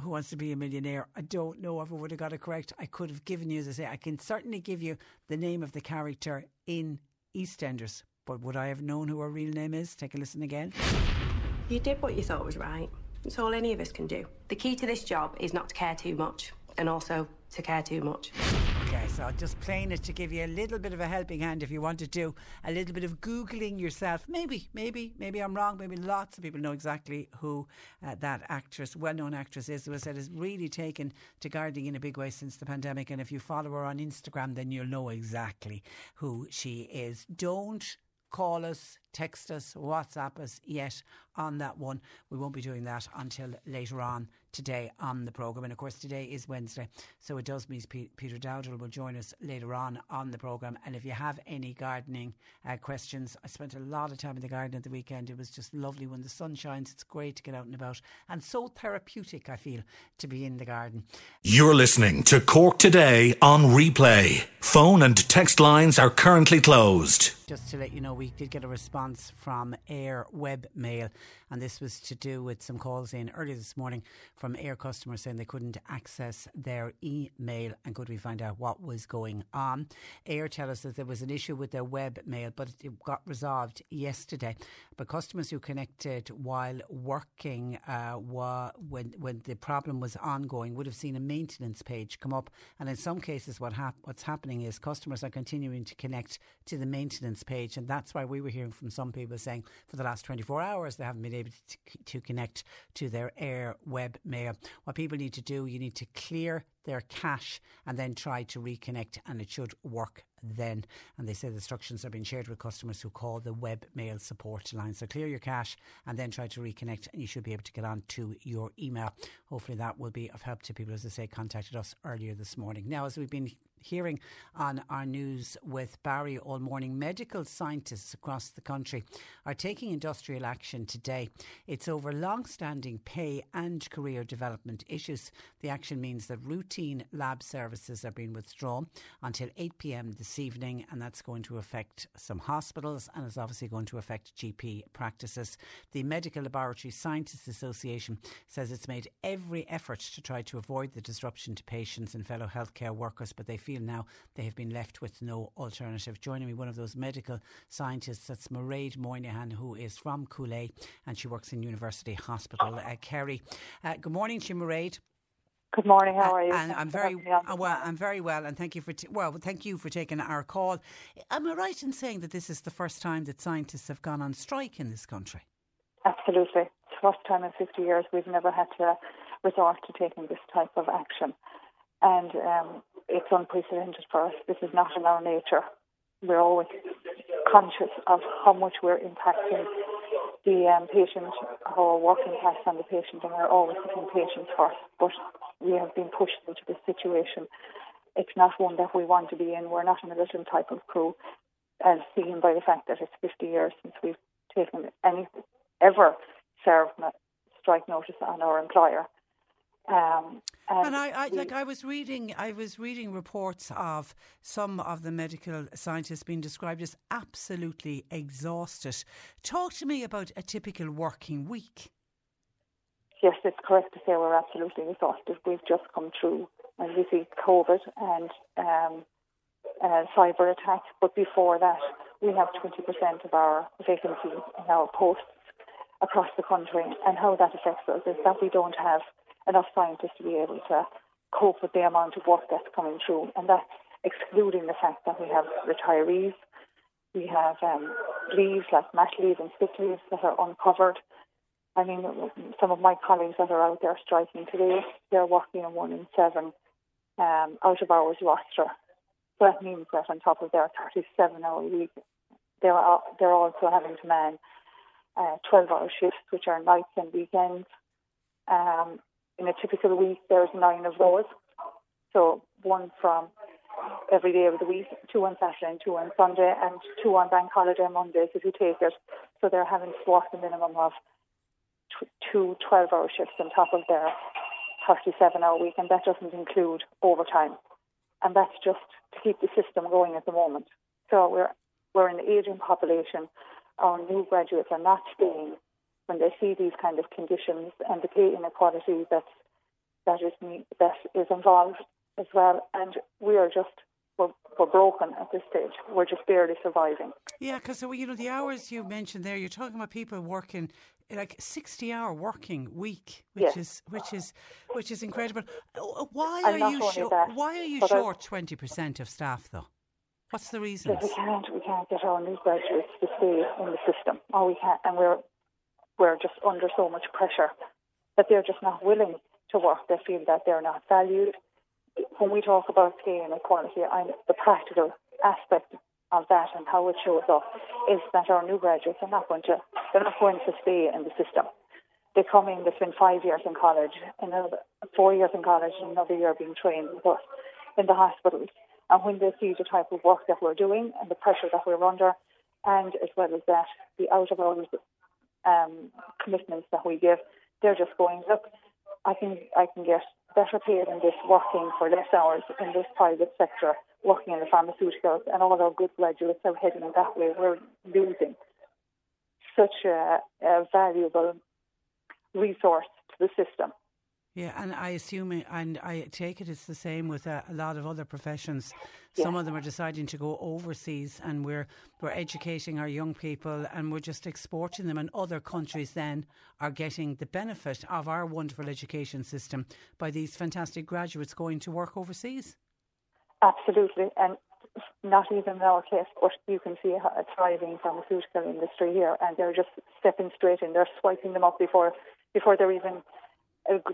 Who wants to be a millionaire? I don't know if I would have got it correct. I could have given you, as I say, I can certainly give you the name of the character in EastEnders, but would I have known who her real name is? Take a listen again. You did what you thought was right. It's all any of us can do. The key to this job is not to care too much, and also to care too much. Okay, so just playing it to give you a little bit of a helping hand if you want to do a little bit of Googling yourself. Maybe, maybe, maybe I'm wrong. Maybe lots of people know exactly who uh, that actress, well known actress is, who said has really taken to gardening in a big way since the pandemic. And if you follow her on Instagram, then you'll know exactly who she is. Don't call us, text us, WhatsApp us yet on that one. We won't be doing that until later on today on the programme. And of course, today is Wednesday, so it does mean P- Peter Dowdall will join us later on on the programme. And if you have any gardening uh, questions, I spent a lot of time in the garden at the weekend. It was just lovely when the sun shines. It's great to get out and about, and so therapeutic, I feel, to be in the garden. You're listening to Cork Today on replay. Phone and text lines are currently closed. Just to let you know, we did get a response from Eir Web Mail and this was to do with some calls in earlier this morning from Eir customers saying they couldn't access their email and could we find out what was going on. Eir tell us that there was an issue with their web mail, but it got resolved yesterday. But customers who connected while working uh, when when the problem was ongoing would have seen a maintenance page come up, and in some cases, what hap- what's happening is customers are continuing to connect to the maintenance page, and that's why we were hearing from some people saying for the last 24 hours they haven't been able to, to connect to their Eir web mail. What people need to do, you need to clear their cache and then try to reconnect, and it should work then. And they say the instructions are being shared with customers who call the web mail support line. So clear your cache and then try to reconnect, and you should be able to get on to your email. Hopefully, that will be of help to people, as I say, contacted us earlier this morning. Now, as we've been hearing on our news with Barry all morning. Medical scientists across the country are taking industrial action today. It's over long standing pay and career development issues. The action means that routine lab services are being withdrawn until 8 pm this evening, and that's going to affect some hospitals and is obviously going to affect GP practices. The Medical Laboratory Scientists Association says it's made every effort to try to avoid the disruption to patients and fellow healthcare workers, but they feel now they have been left with no alternative. Joining me, one of those medical scientists, that's Mairead Moynihan, who is from Coolea and she works in University Hospital, uh, Kerry. Uh, good morning to you, Mairead. Good morning. How are you? And I'm very uh, well. I'm very well, and thank you for t- well, thank you for taking our call. Am I right in saying that this is the first time that scientists have gone on strike in this country? Absolutely, it's the first time in 50 years we've never had to resort to taking this type of action, and um, it's unprecedented for us. This is not in our nature. We're always conscious of how much we're impacting the um, patient, our working class on the patient, and we're always putting patients first. But we have been pushed into this situation. It's not one that we want to be in. We're not in a little type of crew, as seen by the fact that it's 50 years since we've taken any ever served strike notice on our employer. Um, and, I, I like I was reading, I was reading reports of some of the medical scientists being described as absolutely exhausted. Talk to me about a typical working week yes, it's correct to say we're absolutely exhausted. We've just come through, and we see COVID and um, uh, cyber attacks. But before that, we have 20% of our vacancies in our posts across the country. And how that affects us is that we don't have enough scientists to be able to cope with the amount of work that's coming through. And that's excluding the fact that we have retirees, we have um, leaves like mat leave and sick leaves that are uncovered. I mean, some of my colleagues that are out there striking today, they're working on one in seven um, out of hours roster. So that means that on top of their 37 hour week, they're, they're also having to man uh, 12 hour shifts, which are nights and weekends. Um, in a typical week, there's nine of those. So one from every day of the week, two on Saturday and two on Sunday, and two on bank holiday Mondays if you take it. So they're having to work a minimum of two 12 hour shifts on top of their 37 hour week, and that doesn't include overtime. And that's just to keep the system going at the moment. So we're, we're an aging population. Our new graduates are not staying when they see these kind of conditions and the pay inequality that's, that, is, that is involved as well. And we are just we're, we're broken at this stage. We're just barely surviving. Yeah, because you know the hours you mentioned there, you're talking about people working like 60 hour working week which yes. is which is which is incredible uh, why are you short why are you short 20% of staff though what's the reason we can't we can't get our new graduates to stay in the system or we can't and we're we're just under so much pressure that they're just not willing to work they feel that they're not valued when we talk about pay inequality I'm, the practical aspect of that and how it shows up is that our new graduates are not going to they're not going to stay in the system. They come in, they spend five years in college, another four years in college, and another year being trained with us in the hospitals. And when they see the type of work that we're doing and the pressure that we're under, and as well as that, the out of hours um, commitments that we give, they're just going, look, I can I can get better paid than this working for less hours in this private sector working in the pharmaceuticals, and all of our good graduates are heading that way. We're losing such a, a valuable resource to the system. Yeah, and I assume, and I take it it's the same with a, a lot of other professions. Some of them are deciding to go overseas, and we're we're educating our young people, and we're just exporting them, and other countries then are getting the benefit of our wonderful education system by these fantastic graduates going to work overseas. Absolutely, and not even in our case, but you can see a thriving pharmaceutical industry here, and they're just stepping straight in. They're swiping them up before before they're even uh,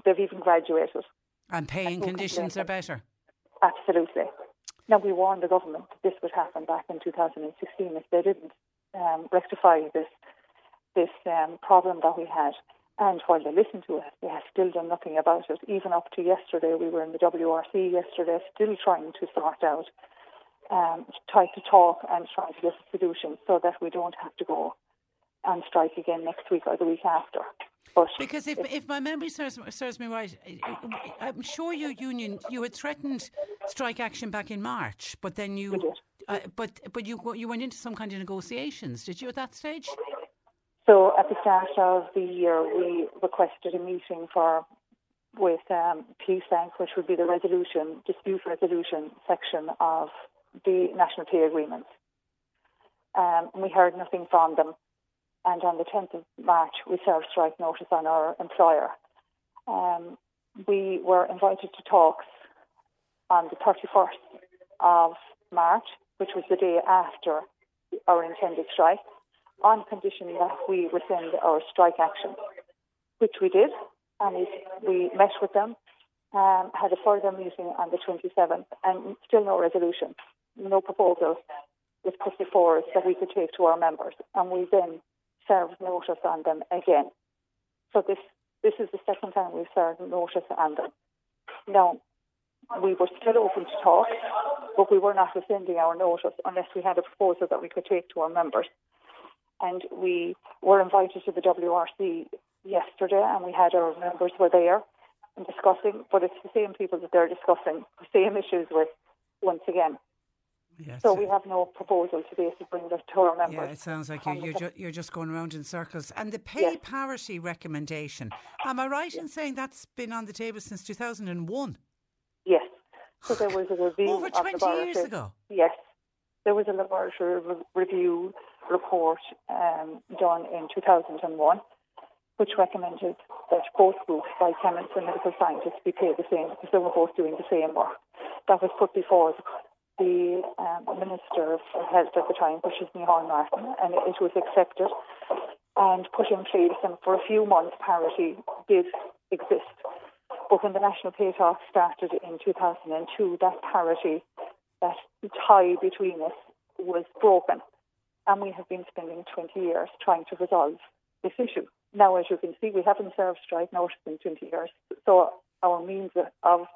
they've even graduated. And paying conditions are better. Absolutely. Now we warned the government that this would happen back in 2016 if they didn't um, rectify this this um, problem that we had. And while they listened to us, they have still done nothing about it. Even up to yesterday, we were in the WRC yesterday, still trying to sort out, um, try to talk and try to get a solution so that we don't have to go and strike again next week or the week after. But because if, if my memory serves, serves me right, I'm sure your union you had threatened strike action back in March, but then you, uh, but but you you went into some kind of negotiations, did you at that stage? So at the start of the year, we requested a meeting for with um, PSANC, which would be the resolution dispute resolution section of the national pay agreement. Um, we heard nothing from them, and on the 10th of March, we served strike notice on our employer. Um, we were invited to talks on the 31st of March, which was the day after our intended strike on condition that we rescind our strike action, which we did, and we, met with them, um, had a further meeting on the 27th, and still no resolution, no proposal was put that we could take to our members, and we then served notice on them again. So this this is the second time we've served notice on them. Now, we were still open to talk, but we were not rescinding our notice unless we had a proposal that we could take to our members and we were invited to the WRC yesterday, and we had our members were there and discussing. But it's the same people that they're discussing the same issues with once again. Yes. So we have no proposal to bring that to our members. Yeah, it sounds like you're, you're, ju- you're just going around in circles. And the pay yes. parity recommendation, am I right yes. in saying that's been on the table since 2001? Yes. So there was a review. Over 20 years ago? Yes. There was a laboratory re- review report um, done in 2001, which recommended that both groups, biochemists and medical scientists, be paid the same because they were both doing the same work. That was put before the um, Minister for Health at the time, which is Micheál Martin, and it was accepted and put in place. And for a few months, parity did exist. But when the national pay talk started in 2002, that parity, that tie between us, was broken and we have been spending 20 years trying to resolve this issue. Now, as you can see, we haven't served strike notice in 20 years, so our means of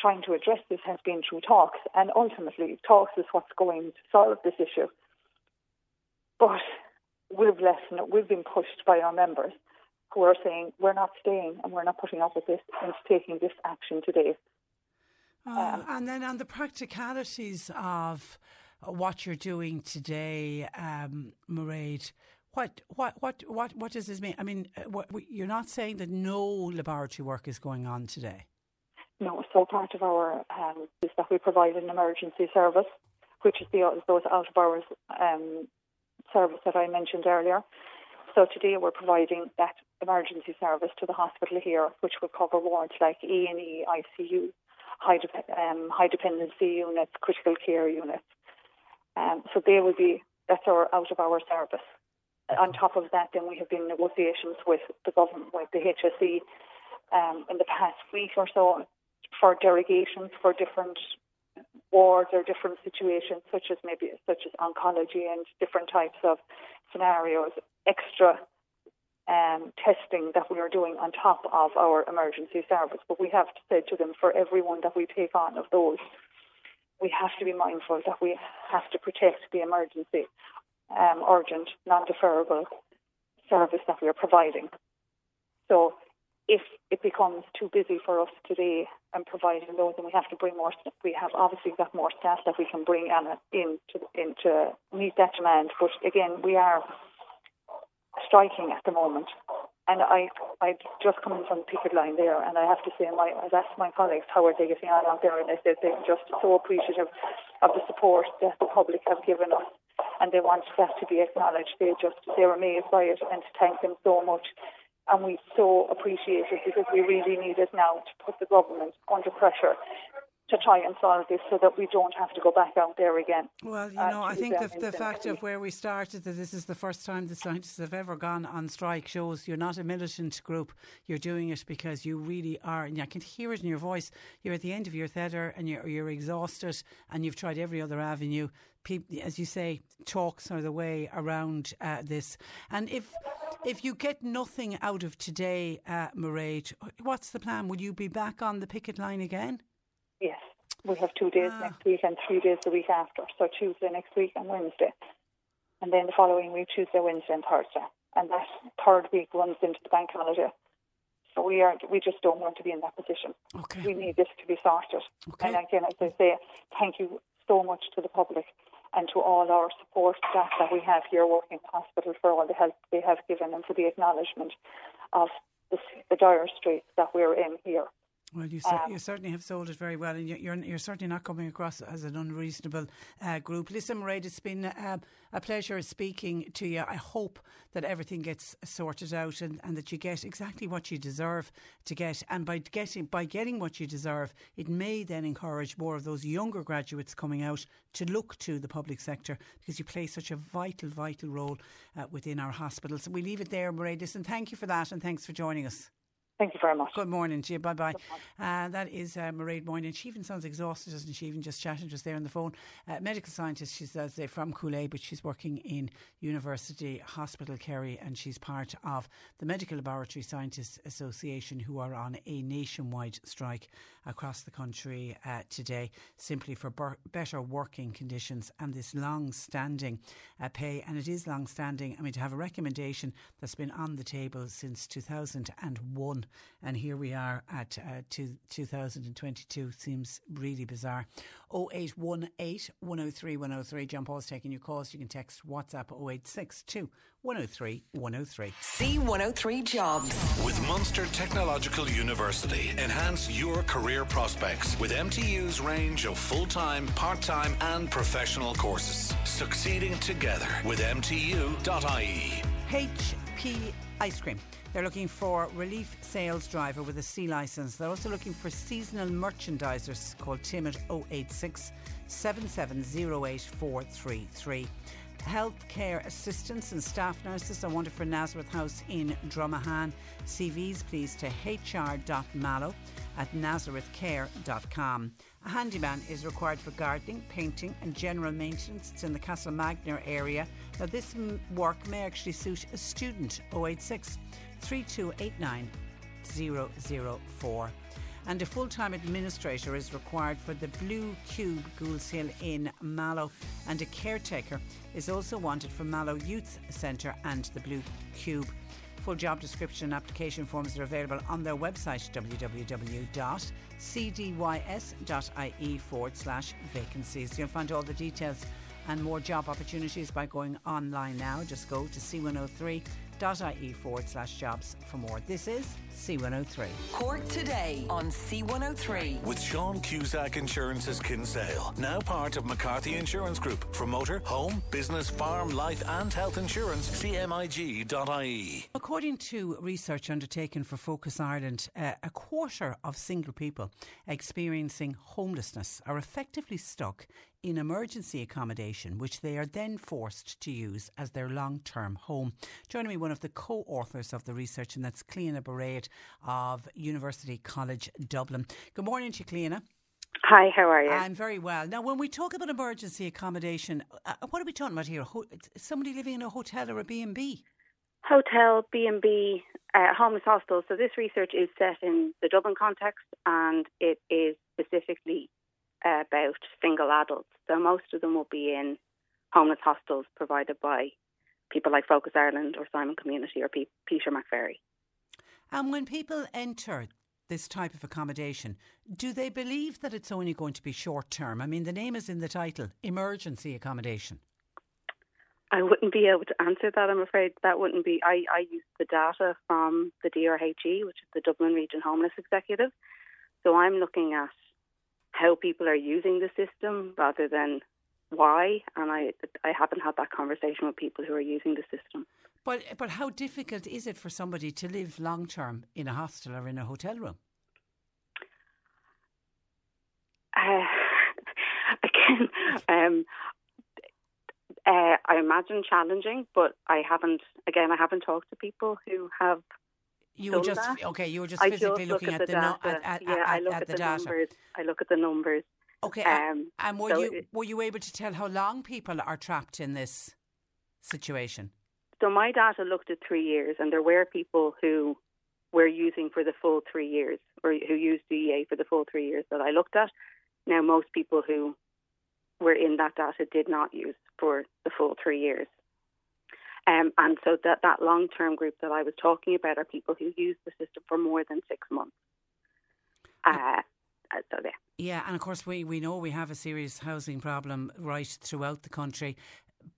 trying to address this has been through talks, and ultimately, talks is what's going to solve this issue. But we've left, we've been pushed by our members who are saying we're not staying and we're not putting up with this and taking this action today. Uh, um, and then on the practicalities of what you're doing today, um, Mairead. What, what, what, what, what does this mean? I mean, uh, what, you're not saying that no laboratory work is going on today. No, so part of our um, is that we provide an emergency service, which is the those out of hours um, service that I mentioned earlier. So today we're providing that emergency service to the hospital here, which will cover wards like A and E, ICU, high, de- um, high dependency units, critical care units, um, so they will be, that's our out of our service. On top of that, then we have been negotiations with the government, with the HSE, um, in the past week or so for derogations for different wards or different situations, such as maybe such as oncology and different types of scenarios, extra um, testing that we are doing on top of our emergency service. But we have said to them for everyone that we take on of those, we have to be mindful that we have to protect the emergency, um, urgent, non-deferrable service that we are providing. So if it becomes too busy for us today and providing those, and we have to bring more, we have obviously got more staff that we can bring in to, in to meet that demand. But again, we are striking at the moment. And I, I just come in from the picket line there, and I have to say, my, I've asked my colleagues how are they getting on out there, and they said they're just so appreciative of the support that the public have given us, and they want that to be acknowledged. They just they're amazed by it, and to thank them so much. And we so appreciate it because we really need it now to put the government under pressure to try and solve this so that we don't have to go back out there again. Well, you uh, know, I think the, the fact of where we started, that this is the first time the scientists have ever gone on strike, shows you're not a militant group. You're doing it because you really are, and I can hear it in your voice. You're at the end of your tether and you're, you're exhausted and you've tried every other avenue. People, as you say, talks are the way around uh, this. And if if you get nothing out of today, uh, Mairead, what's the plan? Will you be back on the picket line again? We have two days ah. next week and three days the week after. So Tuesday next week and Wednesday. And then the following week, Tuesday, Wednesday, and Thursday. And that third week runs into the bank holiday. So we are we just don't want to be in that position. Okay. We need this to be sorted. Okay. And again, as I say, thank you so much to the public and to all our support staff that we have here working in the hospital for all the help they have given and for the acknowledgement of the, the dire straits that we're in here. Well, you, um, you certainly have sold it very well, and you're, you're certainly not coming across as an unreasonable uh, group. Listen, Mairead, it's been uh, a pleasure speaking to you. I hope that everything gets sorted out and, and that you get exactly what you deserve to get. And by getting by getting what you deserve, it may then encourage more of those younger graduates coming out to look to the public sector because you play such a vital, vital role uh, within our hospitals. We leave it there, Mairead. Listen, thank you for that, and thanks for joining us. Thank you very much. Good morning to you. Bye bye. Uh, that is uh, Mairead Moynihan. She even sounds exhausted, doesn't she? Even just chatting just there on the phone. Uh, medical scientist, she's says they're from Cooley, but she's working in University Hospital Kerry and she's part of the Medical Laboratory Scientists Association who are on a nationwide strike across the country uh, today simply for ber- better working conditions and this long standing uh, pay. And it is long standing. I mean, to have a recommendation that's been on the table since 2001 and here we are at uh, two, 2022. Seems really bizarre. 0818 103 103. John Paul's taking your calls. You can text WhatsApp 0862 103 103. C103 Jobs. With Munster Technological University, enhance your career prospects with MTU's range of full time, part time, and professional courses. Succeeding together with MTU.ie. HB Ice Cream they're looking for relief sales driver with a C licence. They're also looking for seasonal merchandisers. Call Tim at 086 7708433. Healthcare assistants and staff nurses are wanted for Nazareth House in Dromahane. CVs please to hr.mallow at nazarethcare.com. A handyman is required for gardening, painting, and general maintenance. It's in the Castlemagner area. Now, this work may actually suit a student. 086 3289 004 and a full-time administrator is required for the Blue Cube Goulds Hill in Mallow and a caretaker is also wanted for Mallow Youth Centre and the Blue Cube. Full job description and application forms are available on their website www.cdys.ie forward slash vacancies. You'll find all the details and more job opportunities by going online now. Just go to C103 ie forward slash jobs for more. This is C103. Cork today on C103. With Sean Cusack Insurance's Kinsale, now part of McCarthy Insurance Group. For motor, home, business, farm, life, and health insurance, CMIG.ie. According to research undertaken for Focus Ireland, uh, a quarter of single people experiencing homelessness are effectively stuck in emergency accommodation, which they are then forced to use as their long term home. Joining me, one of the co authors of the research, and that's Cliona Boraid of University College Dublin. Good morning to. Hi, how are you? I'm very well. Now, when we talk about emergency accommodation, uh, what are we talking about here? Ho- somebody living in a hotel or a B&B? Hotel, B&B, uh, homeless hostel. So this research is set in the Dublin context and it is specifically uh, Uh, about single adults. So most of them will be in homeless hostels provided by people like Focus Ireland or Simon Community or P- Peter McVerry. And when people enter this type of accommodation, do they believe that it's only going to be short term? I mean, the name is in the title emergency accommodation. I wouldn't be able to answer that. I'm afraid that wouldn't be. I, I use the data from the DRHE, which is the Dublin Region Homeless Executive. So I'm looking at how people are using the system rather than why. And I, I haven't had that conversation with people who are using the system. But but how difficult is it for somebody to live long term in a hostel or in a hotel room? Uh, again, um, uh, I imagine challenging, but I haven't. Again, I haven't talked to people who have. You were just that. okay. You were just physically just look looking at, the the, no, data. at, at, yeah, at, I look at the, the, data. numbers. I look at the numbers. Okay, Um, and were so you were you able to tell how long people are trapped in this situation? So my data looked at three years, and there were people who were using for the full three years, or who used DEA for the full three years that I looked at. Now, most people who were in that data did not use for the full three years. Um, and so that, that long term group that I was talking about are people who use the system for more than six months. Uh, uh, so there. Yeah, and of course we, we know we have a serious housing problem right throughout the country,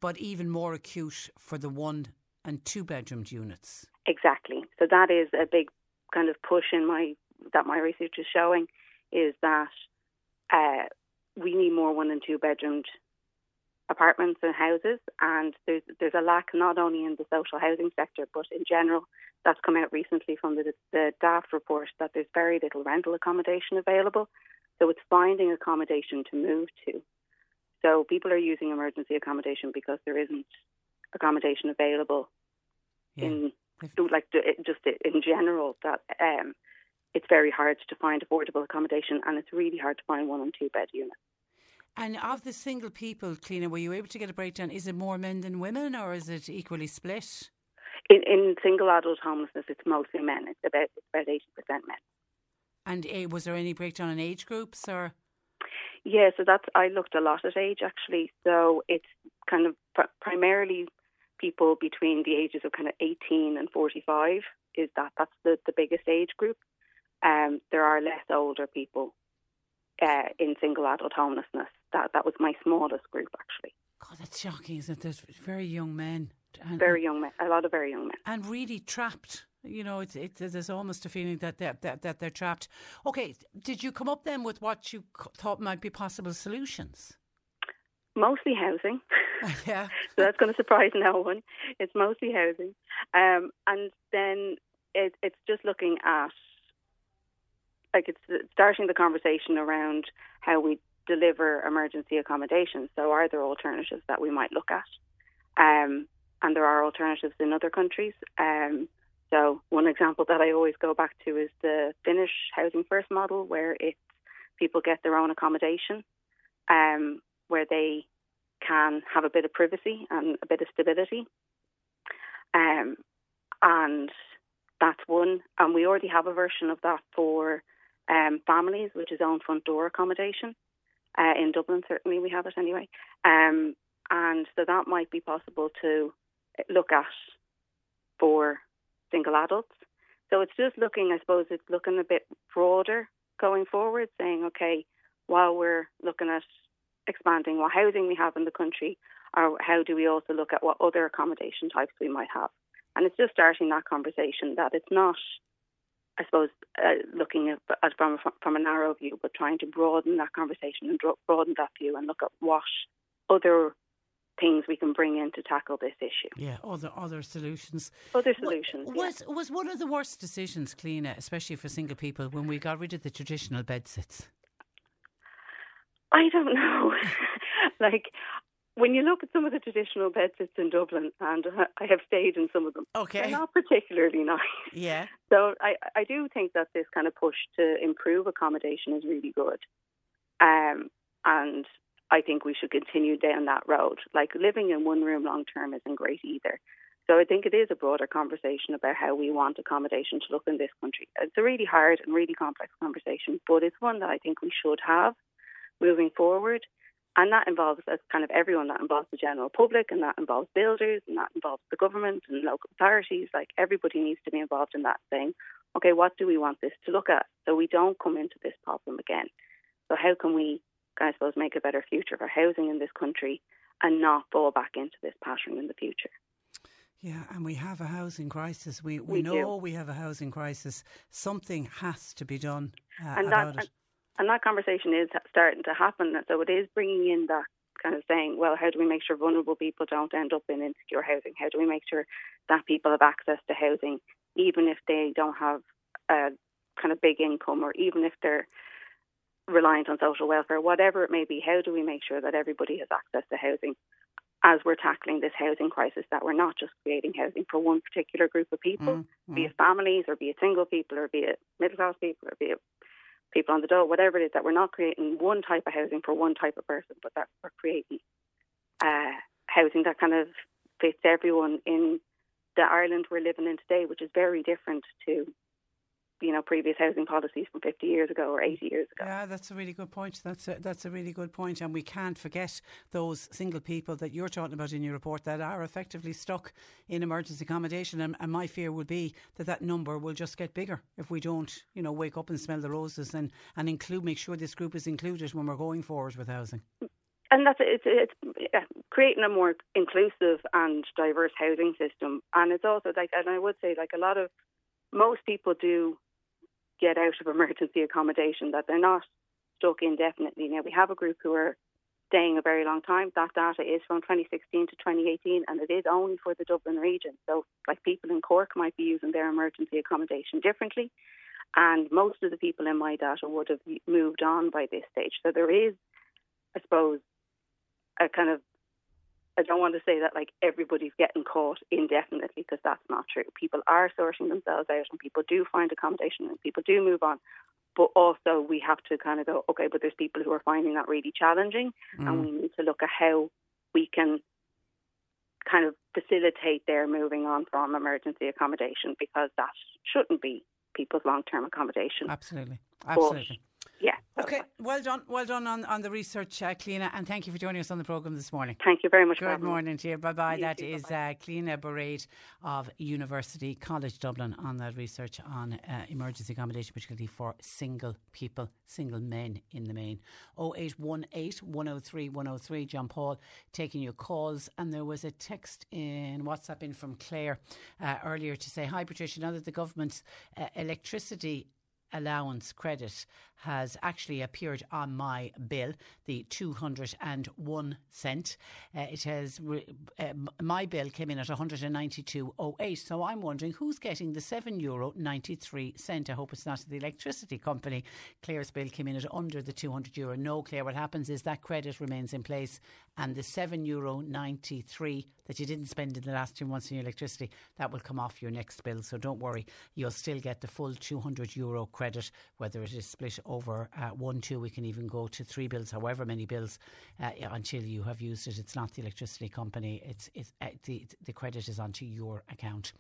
but even more acute for the one and two bedroomed units. Exactly. So that is a big kind of push in my that my research is showing is that uh, we need more one and two bedroomed apartments and houses, and there's there's a lack not only in the social housing sector but in general. That's come out recently from the the Daft report that there's very little rental accommodation available, so it's finding accommodation to move to. So people are using emergency accommodation because there isn't accommodation available in like just in general that um, it's very hard to find affordable accommodation and it's really hard to find one and two bed units. And of the single people, Cliona, were you able to get a breakdown? Is it more men than women, or is it equally split? In, in single adult homelessness, it's mostly men. It's about it's about eighty percent men. And uh, was there any breakdown in age groups, or Yeah, so that's I looked a lot at age actually. So it's kind of pr- primarily people between the ages of kind of 18 and 45 is that that's the, the biggest age group. Um, there are less older people uh, in single adult homelessness. That that was my smallest group actually. God, that's shocking, isn't it? There's very young men, and, Very young men, a lot of very young men. and really trapped. You know, it's it, there's almost a feeling that they're, that that they're trapped. Okay, did you come up then with what you thought might be possible solutions? Mostly housing. yeah. so that's going to surprise no one. It's mostly housing, um, and then it, it's just looking at like it's starting the conversation around how we deliver emergency accommodation. So, are there alternatives that we might look at? Um, and there are alternatives in other countries. Um, so, one example that I always go back to is the Finnish housing first model, where it's people get their own accommodation, um, where they can have a bit of privacy and a bit of stability. Um, and that's one. And we already have a version of that for um, families, which is own front door accommodation. Uh, in Dublin, certainly we have it anyway. Um, and so that might be possible to look at for single adults. So it's just looking, I suppose, it's looking a bit broader going forward, saying, okay, while we're looking at expanding what housing we have in the country, or how do we also look at what other accommodation types we might have? And it's just starting that conversation that it's not, I suppose, uh, looking at, at from from a narrow view, but trying to broaden that conversation and broaden that view and look at what other things we can bring in to tackle this issue. Yeah, other other solutions. Other solutions. yeah. Was was one of the worst decisions, Cliona, especially for single people, when we got rid of the traditional bed sits? I don't know. like when you look at some of the traditional bed sits in Dublin, and I have stayed in some of them. Okay. They're not particularly nice. Yeah. So I, I do think that this kind of push to improve accommodation is really good. Um, and I think we should continue down that road. Like living in one room long term isn't great either. So I think it is a broader conversation about how we want accommodation to look in this country. It's a really hard and really complex conversation, but it's one that I think we should have moving forward. And that involves uh, kind of everyone. That involves the general public, and that involves builders, and that involves the government and local authorities. Like everybody needs to be involved in that, saying, okay, what do we want this to look at, so we don't come into this problem again. So how can we, I suppose, make a better future for housing in this country, and not fall back into this pattern in the future? Yeah, and we have a housing crisis. We we, We know do. we have a housing crisis. Something has to be done uh, and about that it. And that conversation is starting to happen. So it is bringing in that kind of saying, well, how do we make sure vulnerable people don't end up in insecure housing? How do we make sure that people have access to housing, even if they don't have a kind of big income, or even if they're reliant on social welfare, whatever it may be, how do we make sure that everybody has access to housing as we're tackling this housing crisis, that we're not just creating housing for one particular group of people, mm, mm. be it families or be it single people or be it middle class people or be it people on the dole, whatever it is, that we're not creating one type of housing for one type of person, but that we're creating uh, housing that kind of fits everyone in the Ireland we're living in today, which is very different to you know previous housing policies from 50 years ago or 80 years ago. Yeah, that's a really good point. That's a, that's a really good point, and we can't forget those single people that you're talking about in your report that are effectively stuck in emergency accommodation. And, and my fear would be that that number will just get bigger if we don't, you know, wake up and smell the roses and and include make sure this group is included when we're going forward with housing. And that's it's it's yeah, creating a more inclusive and diverse housing system, and it's also like, and I would say like a lot of most people do get out of emergency accommodation, that they're not stuck indefinitely. Now, we have a group who are staying a very long time. That data is from 2016 to 2018, and it is only for the Dublin region. So, like people in Cork might be using their emergency accommodation differently, and most of the people in my data would have moved on by this stage. So, there is, I suppose, a kind of I don't want to say that like everybody's getting caught indefinitely because that's not true. People are sorting themselves out and people do find accommodation and people do move on. But also we have to kind of go, okay, but there's people who are finding that really challenging mm. and we need to look at how we can kind of facilitate their moving on from emergency accommodation because that shouldn't be people's long term accommodation. Absolutely. Absolutely. Yeah. Okay. Well done. Well done on, on the research, uh, and thank you for joining us on the programme this morning. Thank you very much. Good morning to you. Bye bye. That too, is uh, of University College Dublin on that research on uh, emergency accommodation, particularly for single people, single men in the main. 0818 103 103. John Paul taking your calls. And there was a text in WhatsApp in from Claire uh, earlier to say, Hi, Patricia, now that the government's uh, electricity allowance credit has actually appeared on my bill, the 201 cent. Uh, it has, uh, my bill came in at 192.08. So I'm wondering who's getting the €7 euro 93 cent. I hope it's not the electricity company. Claire's bill came in at under the 200 euro. No, Claire, what happens is that credit remains in place and the 7 euro 93 that you didn't spend in the last two months in your electricity, that will come off your next bill. So don't worry, you'll still get the full 200 euro credit, whether it is split over uh, one, two, we can even go to three bills, however many bills, uh, until you have used it. It's not the electricity company, it's, it's uh, the, the credit is onto your account.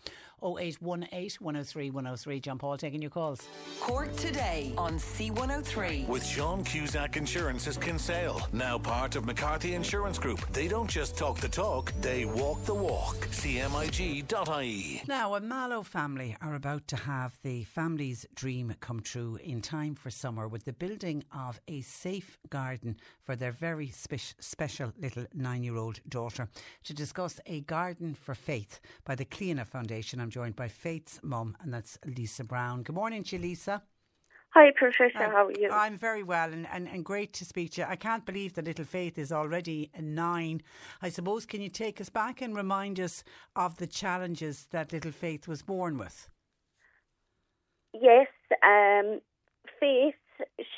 0818 103 103. John Paul taking your calls. Cork today on C103. With Sean Cusack Insurance's Kinsale, now part of McCarthy Insurance Group. They don't just talk the talk, they walk the walk. CMIG.ie. Now, a Mallow family are about to have the family's dream come true in time for summer with the building of a safe garden for their very spe- special little nine year old daughter. To discuss a garden for faith by the Cliona Foundation, I'm joined by Faith's mum, and that's Lisa Brown. Good morning to you, Lisa. Hi, Patricia. How are you? I'm very well and, and, and great to speak to you. I can't believe that little Faith is already nine. I suppose, can you take us back and remind us of the challenges that little Faith was born with? Yes. Um, Faith,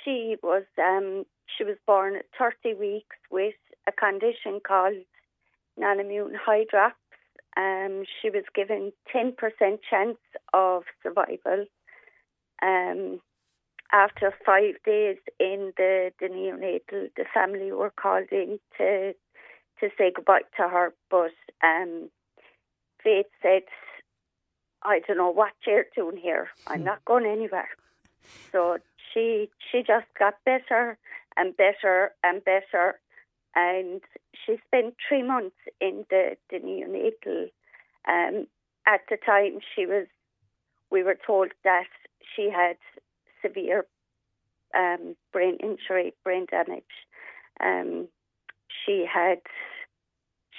she was um, she was born at 30 weeks with a condition called non-immune hydrops. Um, she was given 10% chance of survival. Um, after five days in the, the neonatal, the family were called in to to say goodbye to her. But um, Faith said, "I don't know what you're doing here. I'm hmm. not going anywhere." So she she just got better and better and better, and she spent three months in the the neonatal. Um, at the time, she was. We were told that she had severe um, brain injury, brain damage. Um, she had,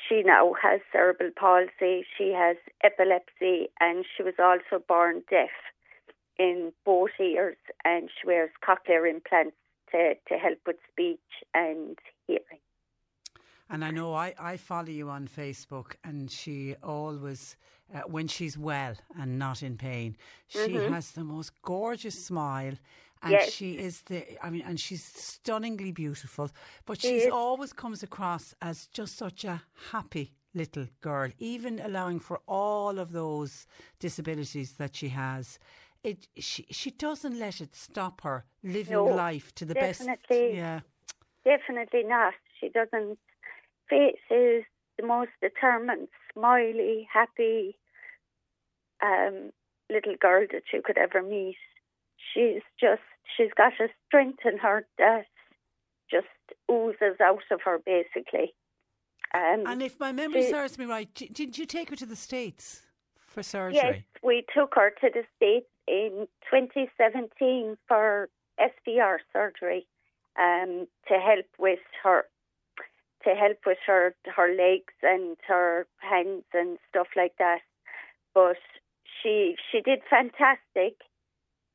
she now has cerebral palsy. She has epilepsy, and she was also born deaf in both ears, and she wears cochlear implants to, to help with speech and hearing. And I know I, I follow you on Facebook, and she always, uh, when she's well and not in pain, she mm-hmm. has the most gorgeous smile and Yes. she is the. I mean, and she's stunningly beautiful, but She she's is. always comes across as just such a happy little girl, even allowing for all of those disabilities that she has. It she she doesn't let it stop her living No, life to the definitely. best. Yeah. Definitely not. She doesn't. Faith is the most determined, smiley, happy um, little girl that you could ever meet. She's just, she's got a strength in her that just oozes out of her, basically. Um, And if my memory she- serves me right, did you take her to the states for surgery? Yes, we took her to the States in 2017 for SDR surgery um, to help with her to help with her her legs and her hands and stuff like that. But she she did fantastic.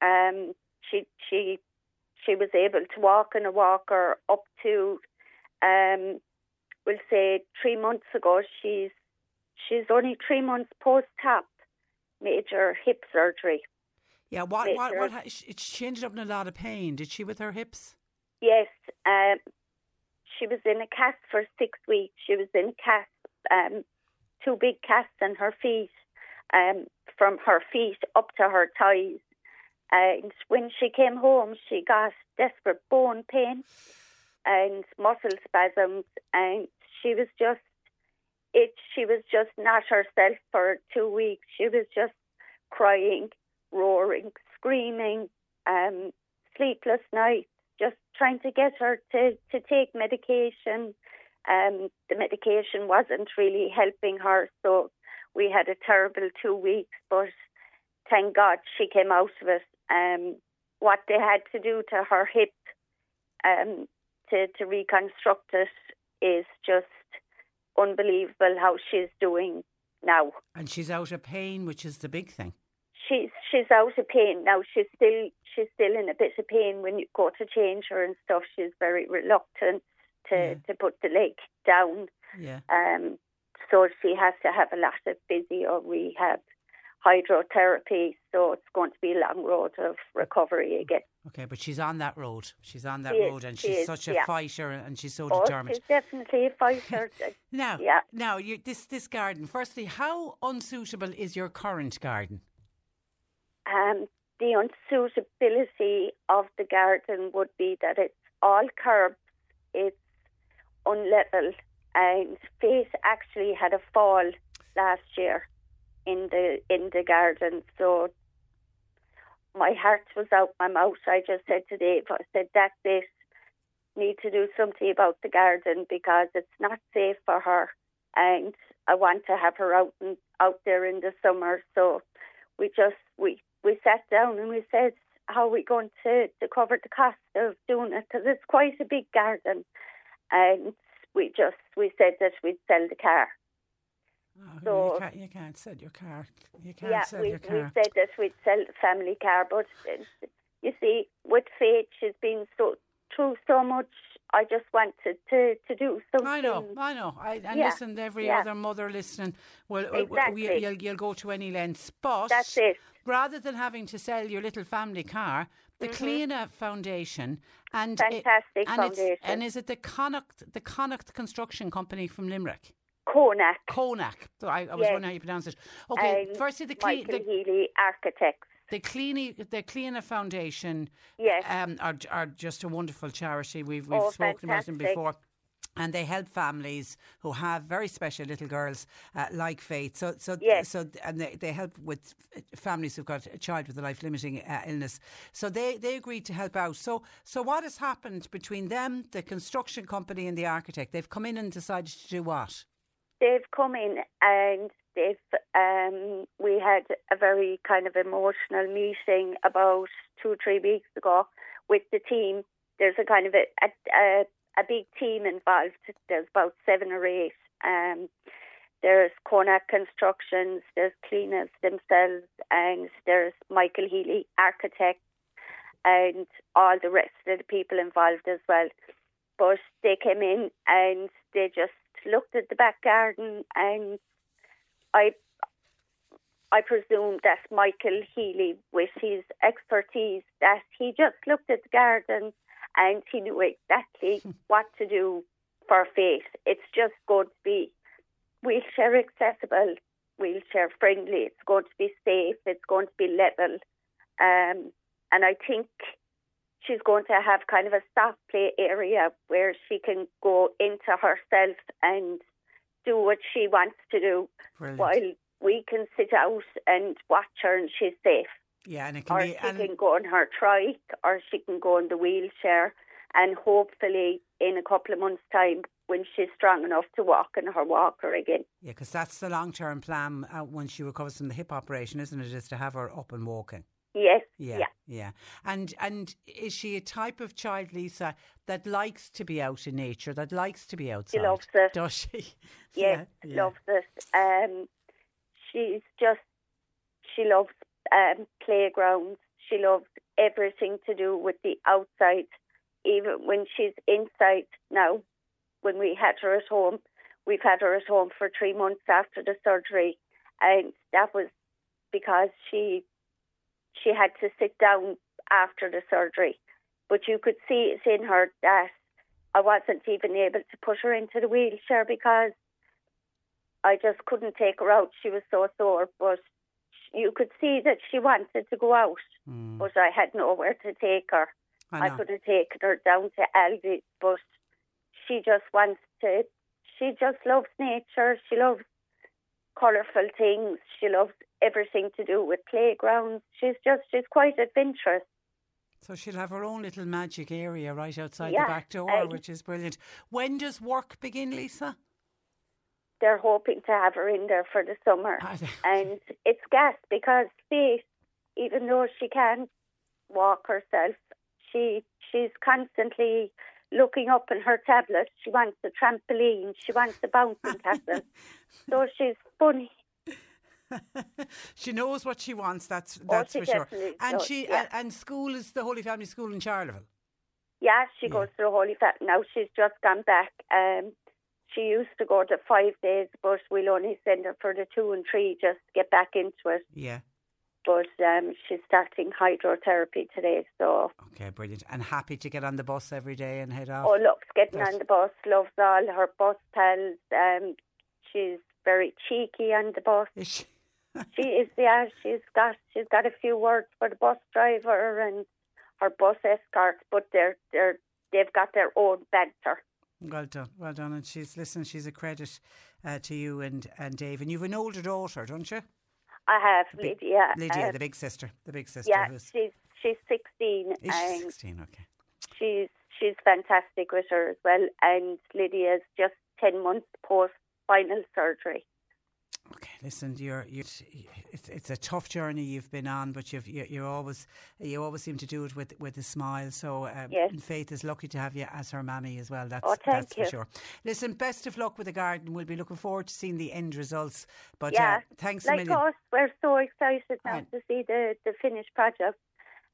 Um, she she she was able to walk in a walker up to um, we'll say three months ago. She's she's only three months post op major hip surgery. Yeah. What? What? What? ha- She she ended up in a lot of pain. Did she with her hips? Yes, um, she was in a cast for six weeks. She was in cast, um, two big casts on her feet, um, from her feet up to her thighs. And when she came home, she got desperate bone pain and muscle spasms, and she was just it. She was just not herself for two weeks. She was just crying, roaring, screaming, um, sleepless nights, just trying to get her to, to take medication. Um, the medication wasn't really helping her, so we had a terrible two weeks, but thank God she came out of it. Um, what they had to do to her hip um, to, to reconstruct it is just unbelievable how she's doing now. And she's out of pain, which is the big thing. She's she's out of pain now. She's still she's still in a bit of pain when you go to change her and stuff. She's very reluctant to, Yeah. to put the leg down. Yeah. Um, so she has to have a lot of physio rehab, hydrotherapy. So it's going to be a long road of recovery again. Okay, but she's on that road. She's on that She is, road, and she she's is, such a yeah. fighter, and she's so Oh, determined. she's definitely a fighter. Now, Yeah. now, you, this this garden. Firstly, how unsuitable is your current garden? Um, the unsuitability of the garden would be that it's all curbs, it's unlevel, and Faith actually had a fall last year in the in the garden. So my heart was out my mouth. I just said to Dave, I said that's it. Need to do something about the garden because it's not safe for her, and I want to have her out and out there in the summer. So we just we we sat down and we said how are we going to to cover the cost of doing it because it's quite a big garden, and we just we said that we'd sell the car. Oh, So- you, can't, you can't sell your car. You can't yeah, sell we, your we car. said that we'd sell the family car, but uh, you see, with Faith, she's been so through so much. I just wanted to to do something. I know, I know. I, and Yeah, listen, every yeah. other mother listening, well, well, Exactly. well, you'll, you'll go to any lengths. But That's it. rather than having to sell your little family car, the Cliona Foundation and it- Mm-hmm. Fantastic and foundation. and is it the Connacht the Connacht Construction Company from Limerick? Konak. Konak. So I, I was Yes. wondering how you pronounce it. Okay, and firstly, the, Michael the, Healy Architects. The Cleany, the Cliona Foundation Yes. um, are, are just a wonderful charity. We've, we've Oh, spoken about them before. And they help families who have very special little girls uh, like Faith. So, so, Yes. so, and they, they help with families who've got a child with a life-limiting uh, illness. So they, they agreed to help out. So, so what has happened between them, the construction company, and the architect? They've come in and decided to do what? they've come in and they've um, we had a very kind of emotional meeting about two three weeks ago with the team. There's a kind of a a, a, big team involved. There's about seven or eight. Um, there's Konak Constructions, there's Cliona's themselves, and there's Michael Healy Architects, and all the rest of the people involved as well. But they came in and they just looked at the back garden and I I presume that Michael Healy, with his expertise, that he just looked at the garden and he knew exactly what to do for Faith. It's just going to be wheelchair accessible, wheelchair friendly. It's going to be safe. It's going to be level. Um, and I think she's going to have kind of a soft play area where she can go into herself and do what she wants to do Brilliant. while we can sit out and watch her and she's safe. Yeah, and it can Or be. she can go on her trike or she can go in the wheelchair and hopefully in a couple of months' time when she's strong enough to walk in her walker again. yeah, because that's the long term plan uh, when she recovers from the hip operation, isn't it? Is to have her up and walking. Yes. Yeah, Yeah. yeah. And and is she a type of child, Lisa, that likes to be out in nature, that likes to be outside? She loves it. Does she? Yes, Yeah, yeah. loves it. Um, she's just she loves um, playgrounds. She loves everything to do with the outside. Even when she's inside now, when we had her at home, we've had her at home for three months after the surgery, and that was because she she had to sit down after the surgery. But you could see it in her that I wasn't even able to put her into the wheelchair because I just couldn't take her out. She was so sore, but you could see that she wanted to go out, Mm, but I had nowhere to take her. I I could have taken her down to Aldi, but she just wants to. She just loves nature. She loves colourful things. She loves everything to do with playgrounds. She's just she's quite adventurous. So she'll have her own little magic area right outside Yeah, the back door, which is brilliant. When does work begin, Lisa? They're hoping to have her in there for the summer, and it's gas because Faith, even though she can't walk herself, she she's constantly looking up in her tablet. She wants a trampoline. She wants a bouncing castle. So she's funny. she knows what she wants. That's Oh, that's she for sure. And she yeah. and, and school is the Holy Family School in Charleville. Yeah, she goes to the Holy Family. Now she's just gone back. Um, she used to go to five days, but we'll only send her for the two and three just to get back into it. Yeah. But um, she's starting hydrotherapy today, so Okay, brilliant. And happy to get on the bus every day and head off. oh look, getting on the bus, loves all her bus pals. Um, she's very cheeky on the bus. She? is, yeah. She's got she's got a few words for the bus driver and her bus escort, but they're they're they've got their own banter. Well done, well done. And she's listen. She's a credit uh, to you and and Dave. And you've an older daughter, don't you? I have big- Lydia. Lydia, uh, the big sister, the big sister. yeah, she's she's sixteen is she sixteen? Okay. she's she's fantastic with her as well. And Lydia's just ten months post spinal surgery. Okay, listen, you're, you're it's, it's a tough journey you've been on, but you've, you're, you're always you always seem to do it with with a smile. So, um, Yes. and Faith is lucky to have you as her mammy as well. That's Oh, that's you. for sure. Listen, best of luck with the garden. We'll be looking forward to seeing the end results. But yeah, uh, thanks a like million. us, we're so excited now Right. to see the the finished project,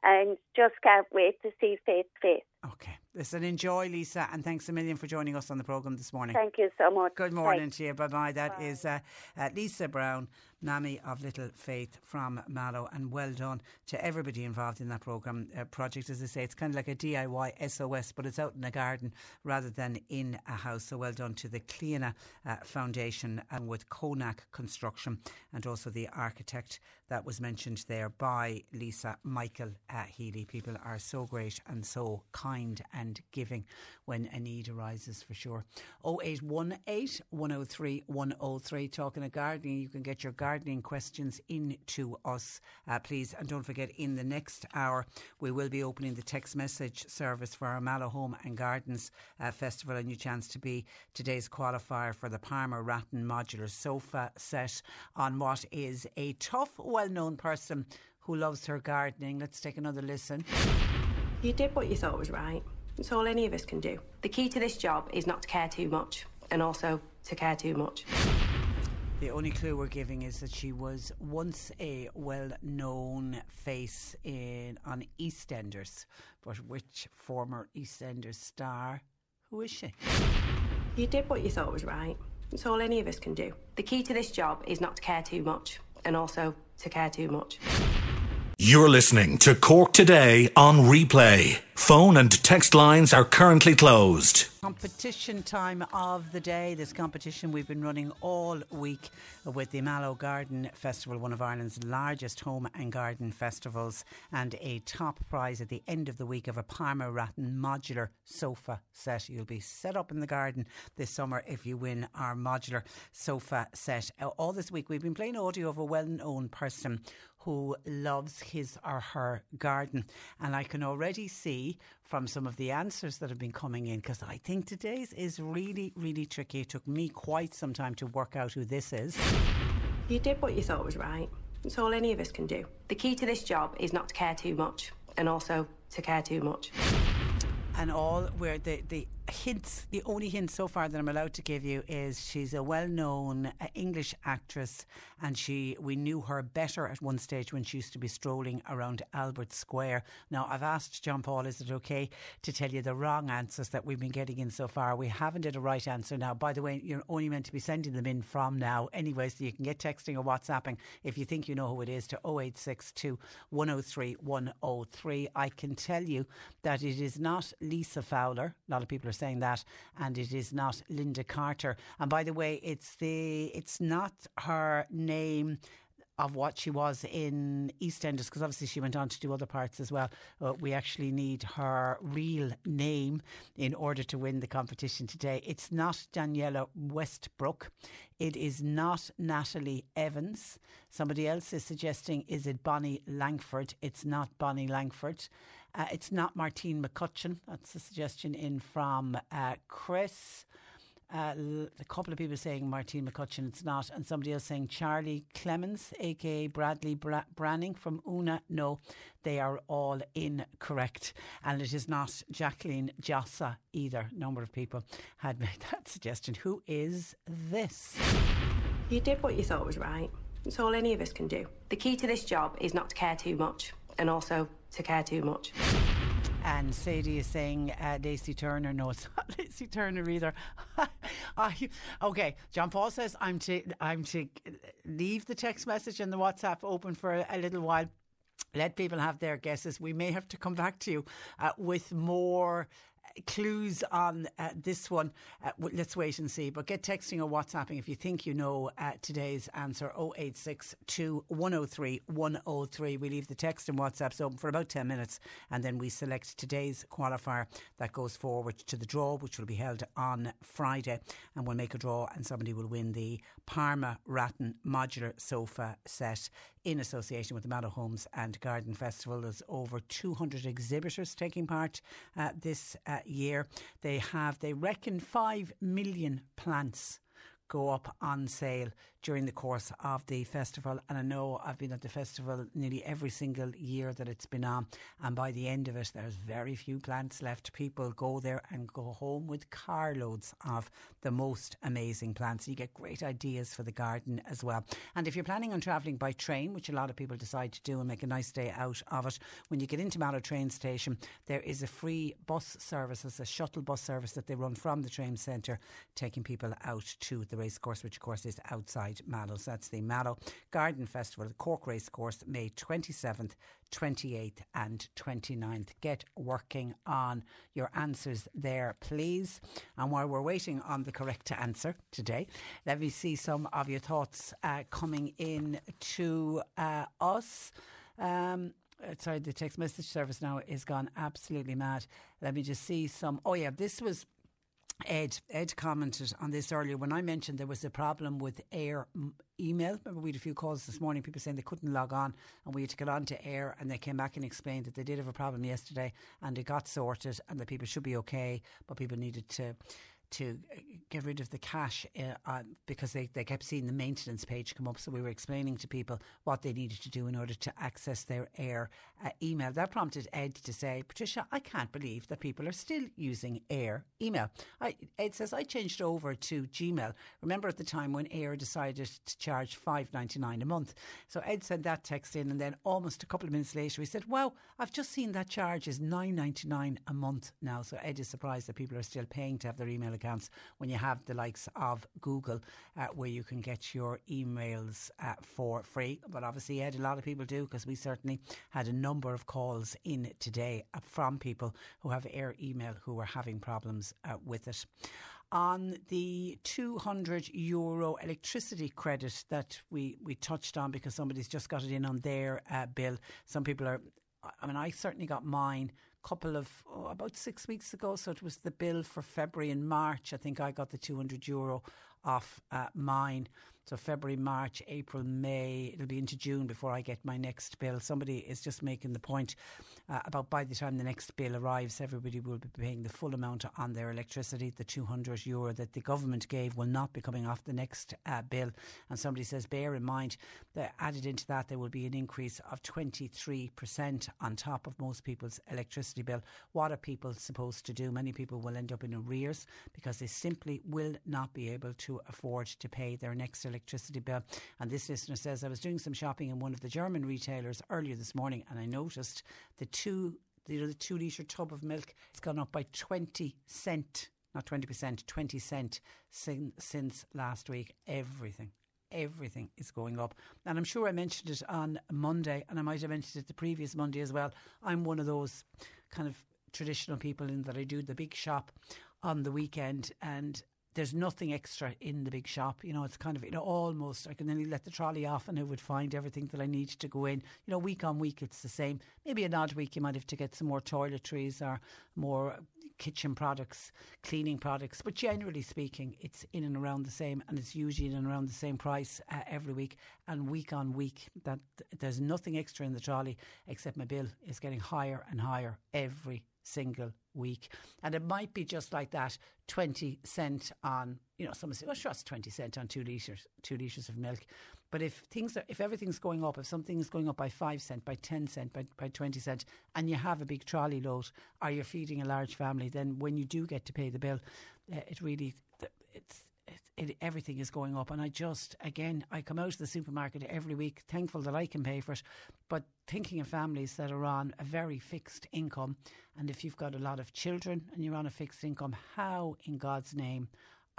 and just can't wait to see Faith's face. Okay, listen, enjoy, Lisa, and thanks a million for joining us on the program this morning. Thank you so much. Good Thanks. morning to you. Bye bye. That is uh, uh, Lisa Brown, Mammy of Little Faith from Mallow. And well done to everybody involved in that programme uh, project. As I say, it's kind of like a DIY SOS, but it's out in a garden rather than in a house. So well done to the Cliona uh, Foundation and with Konak Construction and also the architect that was mentioned there by Lisa Michael uh, Healy. People are so great and so kind and giving when a need arises for sure. 0818 103 103. Talking of gardening, you can get your gardening questions into us, uh, please. And don't forget, in the next hour, we will be opening the text message service for our Mallow Home and Gardens uh, Festival. A new chance to be today's qualifier for the Parma Rattan Modular Sofa set on what is a tough, well known person who loves her gardening. Let's take another listen. You did what you thought was right. It's all any of us can do. The key to this job is not to care too much, and also to care too much. The only clue we're giving is that she was once a well-known face in on EastEnders, but which former EastEnders star? Who is she? You did what you thought was right. It's all any of us can do. The key to this job is not to care too much, and also to care too much. You're listening to Cork Today on replay. Phone and text lines are currently closed. Competition time of the day. This competition we've been running all week with the Mallow Garden Festival, one of Ireland's largest home and garden festivals, and a top prize at the end of the week of a Parma Rattan modular sofa set. You'll be set up in the garden this summer if you win our modular sofa set. All this week we've been playing audio of a well known person who loves his or her garden. And I can already see from some of the answers that have been coming in, because I think today's is really, really tricky. It took me quite some time to work out who this is. You did what you thought was right. It's all any of us can do. The key to this job is not to care too much, and also to care too much. And all where the, the hints, the only hint so far that I'm allowed to give you is she's a well-known uh, English actress, and she we knew her better at one stage when she used to be strolling around Albert Square. Now I've asked John Paul, is it okay to tell you the wrong answers that we've been getting in so far? We haven't did a right answer now. By the way, you're only meant to be sending them in from now anyway, so you can get texting or WhatsApping if you think you know who it is to 0862 103 103. I can tell you that it is not Lisa Fowler. A lot of people are saying that, and it is not Linda Carter. And by the way, it's the it's not her name of what she was in EastEnders, because obviously she went on to do other parts as well. We actually need her real name in order to win the competition today. It's not Danniella Westbrook. It is not Natalie Evans. Somebody else is suggesting, is it Bonnie Langford? It's not Bonnie Langford. Uh, it's not Martine McCutcheon. That's a suggestion in from uh, Chris. Uh, a couple of people saying Martine McCutcheon, it's not, and somebody else saying Charlie Clements, aka Bradley Bra- Branning from Una. No, they are all incorrect, and it is not Jacqueline Jossa either. A number of people had made that suggestion. Who is this? You did what you thought was right. It's all any of us can do. The key to this job is not to care too much, and also to care too much. And Sadie is saying uh, Lacey Turner. No, it's not Lacey Turner either. I, okay, John Paul says I'm to I'm to leave the text message and the WhatsApp open for a, a little while. Let people have their guesses. We may have to come back to you uh, with more clues on uh, this one. Uh, let's wait and see. But get texting or WhatsApping if you think you know uh, today's answer 0862 103 103. We leave the text and WhatsApps open for about 10 minutes and then we select today's qualifier that goes forward to the draw, which will be held on Friday. And we'll make a draw and somebody will win the Parma Rattan modular sofa set in association with the Mallow Homes and Garden Festival. There's over 200 exhibitors taking part uh, this uh, year. They have, they reckon, 5 million plants go up on sale during the course of the festival. And I know I've been at the festival nearly every single year that it's been on. And by the end of it, there's very few plants left. People go there and go home with carloads of the most amazing plants. You get great ideas for the garden as well. And if you're planning on travelling by train, which a lot of people decide to do and make a nice day out of it, when you get into Mallow train station, there is a free bus service, it's a shuttle bus service that they run from the train centre, taking people out to the racecourse, which of course is outside Mallow. So that's the Mallow Garden Festival, Cork Racecourse, May 27th, 28th, and 29th. Get working on your answers there, please. And while we're waiting on the correct answer today, let me see some of your thoughts uh, coming in to uh, us. Um, sorry, the text message service now is gone absolutely mad. Let me just see some. Oh, yeah, this was Ed, Ed commented on this earlier when I mentioned there was a problem with Eir email. Remember, we had a few calls this morning, people saying they couldn't log on, and we had to get on to Eir and they came back and explained that they did have a problem yesterday, and it got sorted, and that people should be okay, but people needed to to get rid of the cache uh, uh, because they, they kept seeing the maintenance page come up. So we were explaining to people what they needed to do in order to access their Eir uh, email. That prompted Ed to say, Patricia, I can't believe that people are still using Eir email. I, Ed says, I changed over to Gmail. Remember at the time when Eir decided to charge five ninety nine a month. So Ed sent that text in, and then almost a couple of minutes later, he said, Wow, I've just seen that charge is nine ninety nine a month now. So Ed is surprised that people are still paying to have their email email accounts when you have the likes of Google, uh, where you can get your emails uh, for free. But obviously, Ed, a lot of people do because we certainly had a number of calls in today uh, from people who have Eir Email who were having problems uh, with it on the 200 euro electricity credit that we, we touched on because somebody's just got it in on their uh, bill. Some people are, I mean, I certainly got mine couple of oh, about six weeks ago. So it was the bill for February and March. I think I got the 200 euro off uh, mine. So February, March, April, May, it'll be into June before I get my next bill. Somebody is just making the point uh, about by the time the next bill arrives, everybody will be paying the full amount on their electricity. The 200 euro that the government gave will not be coming off the next uh, bill. And somebody says, bear in mind that added into that, there will be an increase of 23% on top of most people's electricity bill. What are people supposed to do? Many people will end up in arrears because they simply will not be able to afford to pay their next electricity bill. And this listener says, I was doing some shopping in one of the German retailers earlier this morning and I noticed the two you know, the two litre tub of milk has gone up by 20 cent, not 20%, 20 cent sin, since last week. Everything, everything is going up. And I'm sure I mentioned it on Monday, and I might have mentioned it the previous Monday as well. I'm one of those kind of traditional people in that I do the big shop on the weekend and there's nothing extra in the big shop. You know, it's kind of, you know, almost, I can only let the trolley off and it would find everything that I need to go in. You know, week on week, it's the same. Maybe an odd week, you might have to get some more toiletries or more kitchen products, cleaning products. But generally speaking, it's in and around the same and it's usually in and around the same price uh, every week. And week on week, that there's nothing extra in the trolley except my bill is getting higher and higher every single week. And it might be just like that 20 cent on, you know, someone say, well, sure, it's 20 cent on two litres, two litres of milk. But if things are, if everything's going up, if something is going up by 5 cent, by 10 cent, by, by 20 cent, and you have a big trolley load, or you're feeding a large family, then when you do get to pay the bill, uh, it really, it's, it, everything is going up. And I just, again, I come out of the supermarket every week, thankful that I can pay for it, but thinking of families that are on a very fixed income. And if you've got a lot of children and you're on a fixed income, how in God's name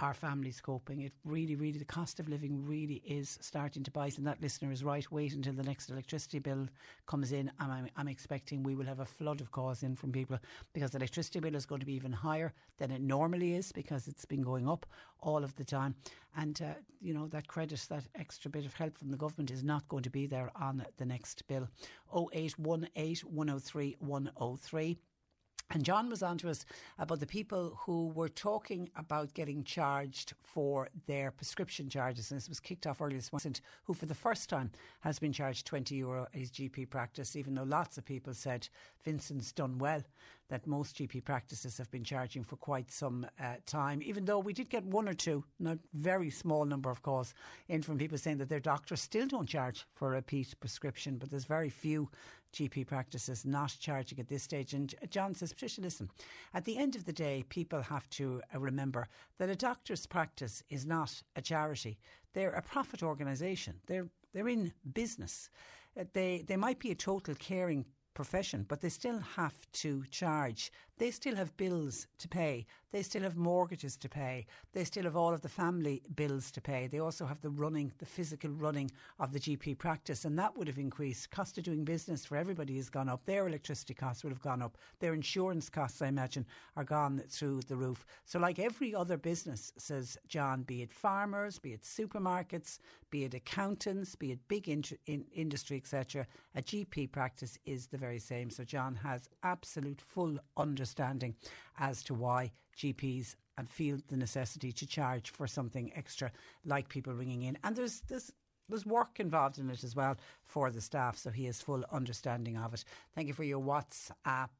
our families coping. It really, really, the cost of living really is starting to bite. And that listener is right. Wait until the next electricity bill comes in. And I'm, I'm expecting we will have a flood of calls in from people because the electricity bill is going to be even higher than it normally is because it's been going up all of the time. And, uh, you know, that credit, that extra bit of help from the government is not going to be there on the next bill. 0818 103 103. And John was on to us about the people who were talking about getting charged for their prescription charges. And this was kicked off earlier this morning, who for the first time has been charged 20 euro his GP practice, even though lots of people said Vincent's done well that most GP practices have been charging for quite some uh, time, even though we did get one or two, not very small number of calls in from people saying that their doctors still don't charge for a repeat prescription, but there's very few GP practices not charging at this stage. And John says, Patricia, listen, at the end of the day, people have to uh, remember that a doctor's practice is not a charity. They're a profit organisation. They're they're in business. Uh, they they might be a total caring profession, but they still have to charge. They still have bills to pay. They still have mortgages to pay. They still have all of the family bills to pay. They also have the running, the physical running of the GP practice, and that would have increased. Cost of doing business for everybody has gone up. Their electricity costs would have gone up. Their insurance costs, I imagine, are gone through the roof. So, like every other business, says John, be it farmers, be it supermarkets, be it accountants, be it big in- in industry, etc., a GP practice is the very same. So, John has absolute full understanding as to why GPs and feel the necessity to charge for something extra, like people ringing in. And there's there's there's work involved in it as well for the staff, so he has full understanding of it. Thank you for your WhatsApp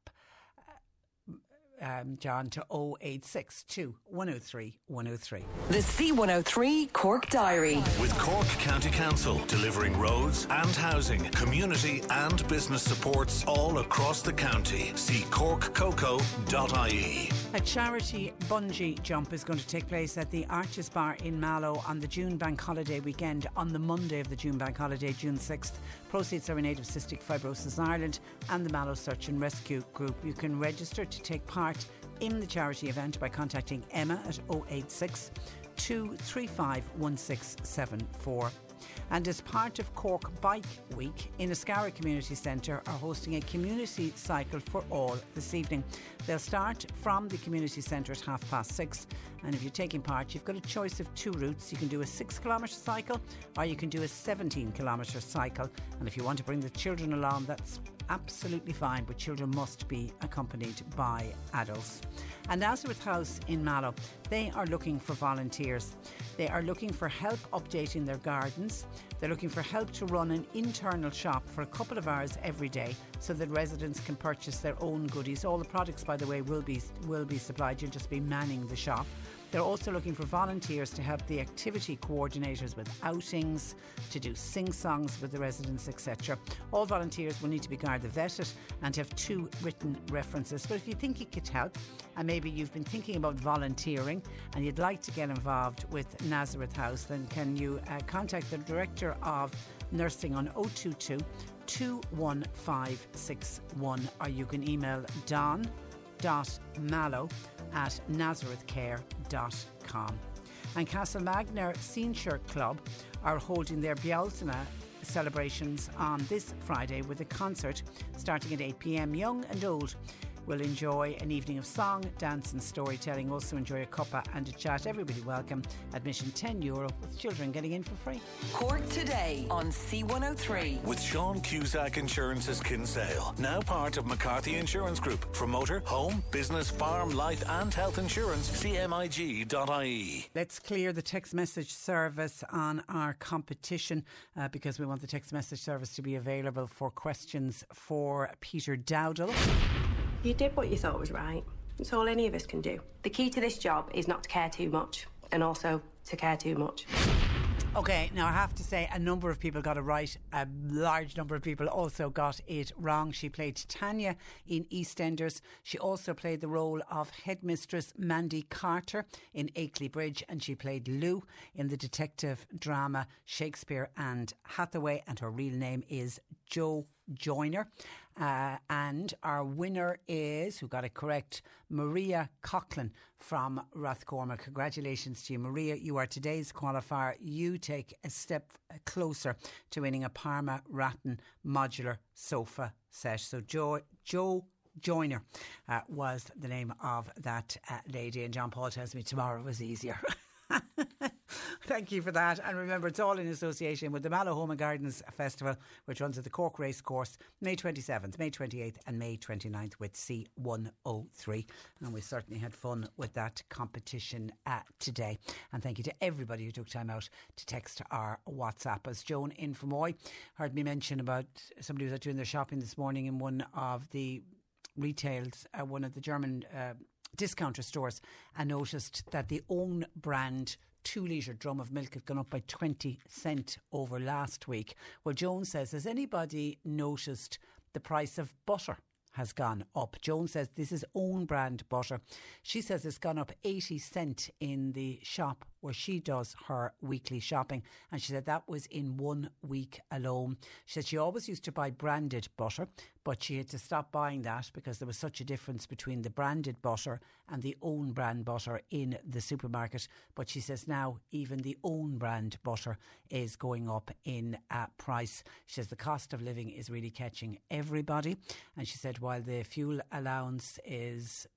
um, John, to 0862 103 103. The C103 Cork Diary. With Cork County Council delivering roads and housing, community and business supports all across the county. See corkcoco.ie. A charity bungee jump is going to take place at the Arches Bar in Mallow on the June Bank Holiday weekend on the Monday of the June Bank Holiday, June 6th. Proceeds are in aid of Cystic Fibrosis Ireland and the Mallow Search and Rescue Group. You can register to take part in the charity event by contacting Emma at 086 235 1674. And as part of Cork Bike Week, Inniscarra Community Centre are hosting a community cycle for all this evening. They'll start from the community centre at half past six. And if you're taking part, you've got a choice of two routes. You can do a six kilometre cycle or you can do a 17 kilometre cycle. And if you want to bring the children along, that's absolutely fine, but children must be accompanied by adults. And Nazareth House in Mallow, they are looking for volunteers. They are looking for help updating their gardens. They're looking for help to run an internal shop for a couple of hours every day so that residents can purchase their own goodies. All the products, by the way, will be will be supplied. You'll just be manning the shop. They're also looking for volunteers to help the activity coordinators with outings, to do sing songs with the residents, etc. All volunteers will need to be Garda vetted and have two written references. But if you think you could help, and maybe you've been thinking about volunteering and you'd like to get involved with Nazareth House, then can you uh, contact the Director of Nursing on 022 21561 or you can email don.mallow at nazarethcare.com. And Castlemagner Senior Club are holding their Bealtaine celebrations on this Friday with a concert starting at 8 pm. Young and old will enjoy an evening of song, dance, and storytelling. Also, enjoy a cuppa and a chat. Everybody welcome. Admission €10 Euro, with children getting in for free. Cork today on C103. With Sean Cusack Insurance's Kinsale, now part of McCarthy Insurance Group. For motor, home, business, farm, life, and health insurance, cmig.ie. Let's clear the text message service on our competition uh, because we want the text message service to be available for questions for Peter Dowdall. You did what you thought was right. It's all any of us can do. The key to this job is not to care too much, and also to care too much. Okay, now I have to say a number of people got it right. A large number of people also got it wrong. She played Tanya in EastEnders. She also played the role of headmistress Mandy Carter in Ackley Bridge, and she played Lou in the detective drama Shakespeare and Hathaway. And her real name is Jo Joyner. Uh, and our winner is, who got it correct, Maria Coughlin from Rathcormac. Congratulations to you, Maria. You are today's qualifier. You take a step closer to winning a Parma Rattan modular sofa set. So, Jo, Jo Joyner uh, was the name of that uh, lady. And John Paul tells me tomorrow was easier. Thank you for that. And remember, it's all in association with the Mallow Home and Gardens Festival, which runs at the Cork Race Course May 27th, May 28th, and May 29th with C103. And we certainly had fun with that competition uh, today. And thank you to everybody who took time out to text our WhatsApp. As Joan in from Moy heard me mention about somebody was out doing their shopping this morning in one of the retails, uh, one of the German. Uh, discounter stores and noticed that the own brand two litre drum of milk had gone up by 20 cent over last week. Well, Jones says, has anybody noticed the price of butter? has gone up. Joan says this is own brand butter. She says it's gone up 80 cent in the shop where she does her weekly shopping. And she said that was in one week alone. She said she always used to buy branded butter, but she had to stop buying that because there was such a difference between the branded butter and the own brand butter in the supermarket. But she says now even the own brand butter is going up in uh, price. She says the cost of living is really catching everybody. And she said while the fuel allowance is.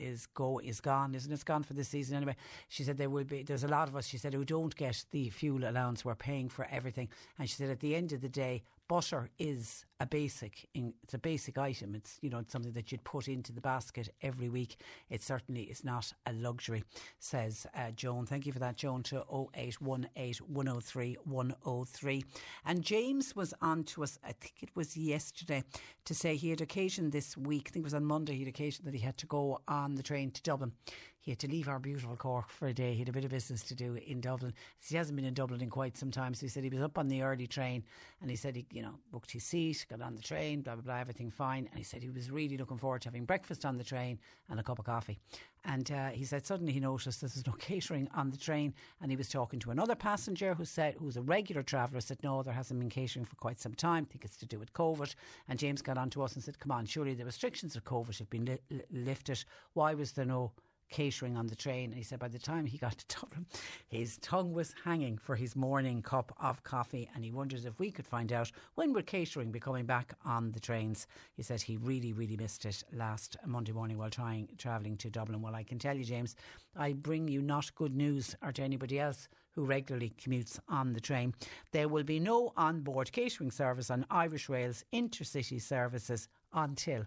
Is go is gone, isn't it? It's gone for this season anyway. She said there will be there's a lot of us. She said who don't get the fuel allowance. We're paying for everything, and she said at the end of the day, butter is a basic it's a basic item. It's you know it's something that you'd put into the basket every week. It certainly is not a luxury says uh, Joan. Thank you for that Joan to 0818 103 103 and James was on to us I think it was yesterday to say he had occasion this week I think it was on Monday he had occasion that he had to go on the train to Dublin he had to leave our beautiful Cork for a day. He had a bit of business to do in Dublin. He hasn't been in Dublin in quite some time. So he said he was up on the early train and he said he, you know, booked his seat, got on the train, blah, blah, blah, everything fine. And he said he was really looking forward to having breakfast on the train and a cup of coffee. And uh, he said suddenly he noticed there's no catering on the train. And he was talking to another passenger who said, who's a regular traveller, said, no, there hasn't been catering for quite some time. I think it's to do with COVID. And James got on to us and said, come on, surely the restrictions of COVID have been li- lifted. Why was there no catering on the train. And he said by the time he got to Dublin, his tongue was hanging for his morning cup of coffee. And he wonders if we could find out when will catering be coming back on the trains. He said he really, really missed it last Monday morning while trying travelling to Dublin. Well, I can tell you, James, I bring you not good news or to anybody else who regularly commutes on the train. There will be no on-board catering service on Irish Rail's intercity services until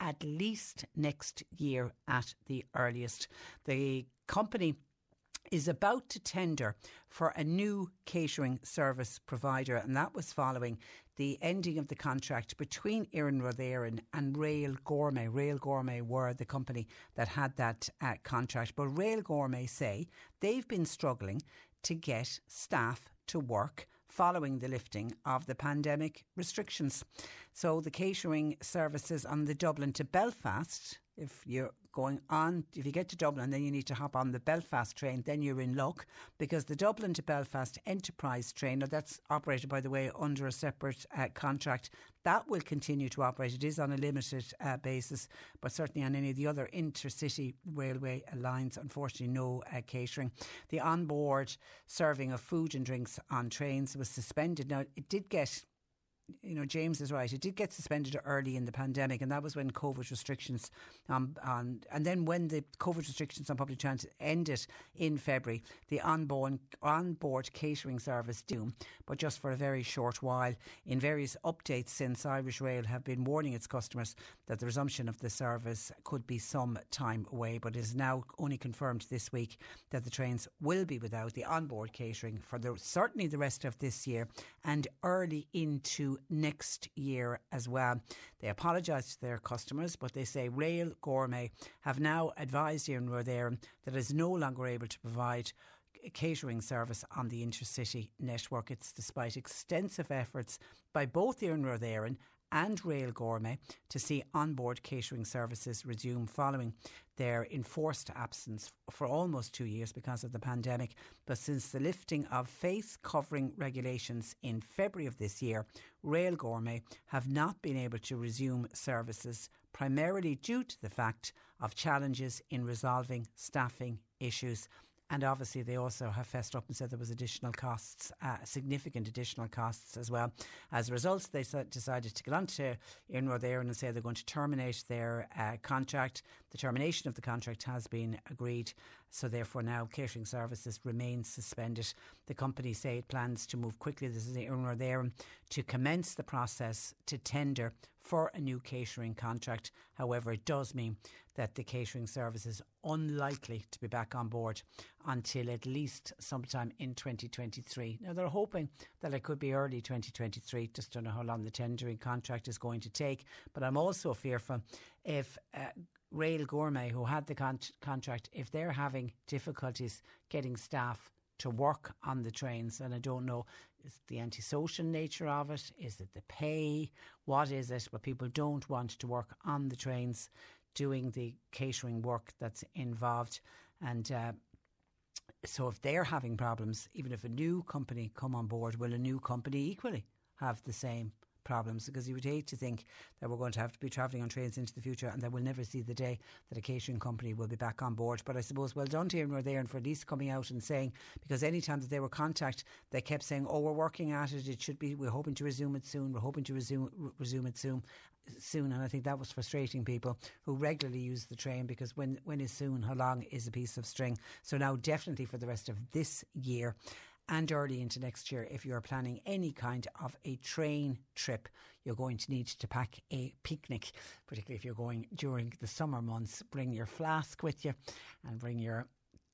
at least next year at the earliest. The company is about to tender for a new catering service provider, and that was following the ending of the contract between Iarnród Éireann and Rail Gourmet. Rail Gourmet were the company that had that uh, contract, but Rail Gourmet say they've been struggling to get staff to work following the lifting of the pandemic restrictions. So the catering services on the Dublin to Belfast, if you're going on, if you get to Dublin, then you need to hop on the Belfast train, then you're in luck because the Dublin to Belfast Enterprise train, now that's operated, by the way, under a separate uh, contract, that will continue to operate. It is on a limited uh, basis, but certainly on any of the other intercity railway lines, unfortunately, no uh, catering. The onboard serving of food and drinks on trains was suspended. Now, it did get you know, James is right. It did get suspended early in the pandemic, and that was when COVID restrictions, um, on, and then when the COVID restrictions on public transit ended in February, the onboard, onboard catering service doomed, but just for a very short while. In various updates since, Irish Rail have been warning its customers that the resumption of the service could be some time away, but it is now only confirmed this week that the trains will be without the onboard catering for the, certainly the rest of this year and early into next year as well. They apologise to their customers, but they say Rail Gourmet have now advised Éireann that it is no longer able to provide catering service on the intercity network. It's despite extensive efforts by both Iarnród Éireann and Rail Gourmet to see onboard catering services resume following their enforced absence for almost two years because of the pandemic. But since the lifting of face covering regulations in February of this year, Rail Gourmet have not been able to resume services primarily due to the fact of challenges in resolving staffing issues. And obviously, they also have fessed up and said there was additional costs, uh, significant additional costs as well. As a result, they decided to get on to Éireann and say they're going to terminate their uh, contract. The termination of the contract has been agreed, so therefore now catering services remain suspended. The company say it plans to move quickly. This is Iarnród Éireann to commence the process to tender for a new catering contract. However, it does mean that the catering service is unlikely to be back on board until at least sometime in 2023. Now, they're hoping that it could be early 2023. Just don't know how long the tendering contract is going to take. But I'm also fearful if. Uh, Rail Gourmet, who had the con- contract, if they're having difficulties getting staff to work on the trains, and I don't know, is the antisocial nature of it? Is it the pay? What is it? But people don't want to work on the trains doing the catering work that's involved. And uh, so if they're having problems, even if a new company come on board, will a new company equally have the same problems because you would hate to think that we're going to have to be travelling on trains into the future and that we'll never see the day that a catering company will be back on board. But I suppose well done to Iarnród Éireann for at least coming out and saying, because any time that they were contact, they kept saying, oh, we're working at it, it should be, we're hoping to resume it soon, we're hoping to resume, resume it soon soon. And I think that was frustrating people who regularly use the train because when when is soon? How long is a piece of string? So now definitely for the rest of this year and early into next year, if you're planning any kind of a train trip, you're going to need to pack a picnic, particularly if you're going during the summer months. Bring your flask with you and bring your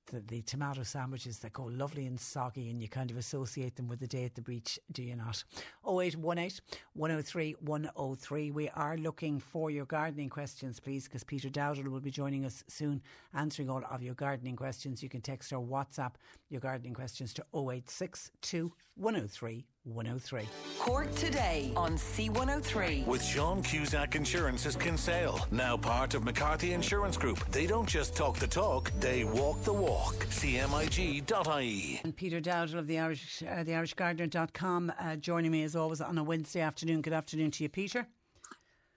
the, the, tomato sandwiches that go lovely and soggy and you kind of associate them with the day at the beach, do you not? 0818 103 103. We are looking for your gardening questions, please, because Peter Dowdall will be joining us soon answering all of your gardening questions. You can text or WhatsApp your gardening questions to 0862 103 103. Cork today on C103. With Sean Cusack Insurance's Kinsale, now part of McCarthy Insurance Group. They don't just talk the talk, they walk the walk. CMIG.ie. And Peter Dowdall of the Irish, uh, the IrishGardener.com uh, joining me as always on a Wednesday afternoon. Good afternoon to you, Peter.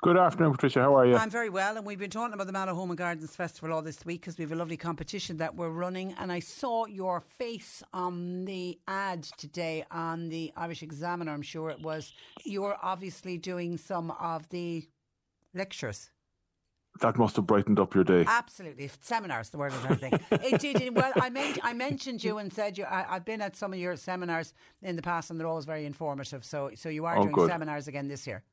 Good afternoon, Patricia. How are you? I'm very well, and we've been talking about the Mallow Home and Gardens Festival all this week because we have a lovely competition that we're running. And I saw your face on the ad today on the Irish Examiner. I'm sure it was. You're obviously doing some of the lectures. That must have brightened up your day. Absolutely, seminars. The word I think it did. Well, I, men- I mentioned you and said you. I, have been at some of your seminars in the past, and they're always very informative. So, so you are oh, doing good. seminars again this year.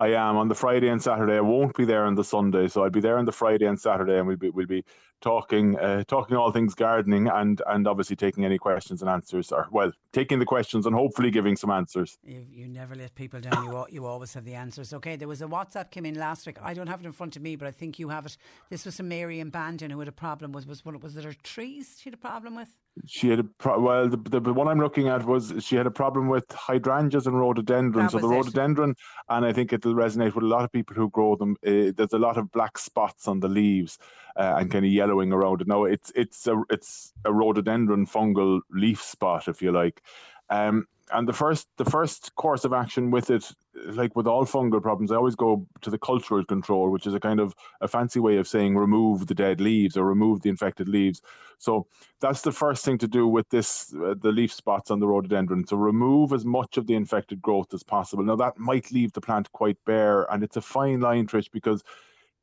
I am on the Friday and Saturday. I won't be there on the Sunday, so I'll be there on the Friday and Saturday, and we'll be we'll be talking uh, talking all things gardening and and obviously taking any questions and answers, or well, taking the questions and hopefully giving some answers. You, you never let people down. You you always have the answers. Okay, there was a WhatsApp came in last week. I don't have it in front of me, but I think you have it. This was from Mary in Bandon who had a problem with was what was it her trees she had a problem with? She had a pro- well, the, the, the one I'm looking at was she had a problem with hydrangeas and rhododendron. so the rhododendron, it. and I think it'll resonate with a lot of people who grow them. Uh, there's a lot of black spots on the leaves uh, and kind of yellowing around it. Now it's it's a it's a rhododendron fungal leaf spot, if you like. Um, and the first the first course of action with it like with all fungal problems i always go to the cultural control which is a kind of a fancy way of saying remove the dead leaves or remove the infected leaves so that's the first thing to do with this uh, the leaf spots on the rhododendron to remove as much of the infected growth as possible now that might leave the plant quite bare and it's a fine line trish because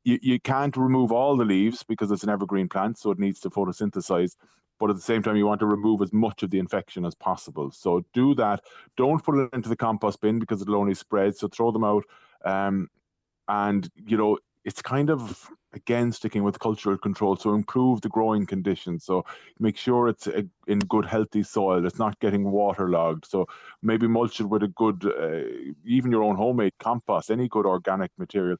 you, you can't remove all the leaves because it's an evergreen plant so it needs to photosynthesize. But at the same time you want to remove as much of the infection as possible. So do that. Don't put it into the compost bin because it'll only spread. So throw them out. Um, and you know it's kind of again sticking with cultural control. So improve the growing conditions. So make sure it's a, in good healthy soil. It's not getting waterlogged. So maybe mulch it with a good uh, even your own homemade compost any good organic material.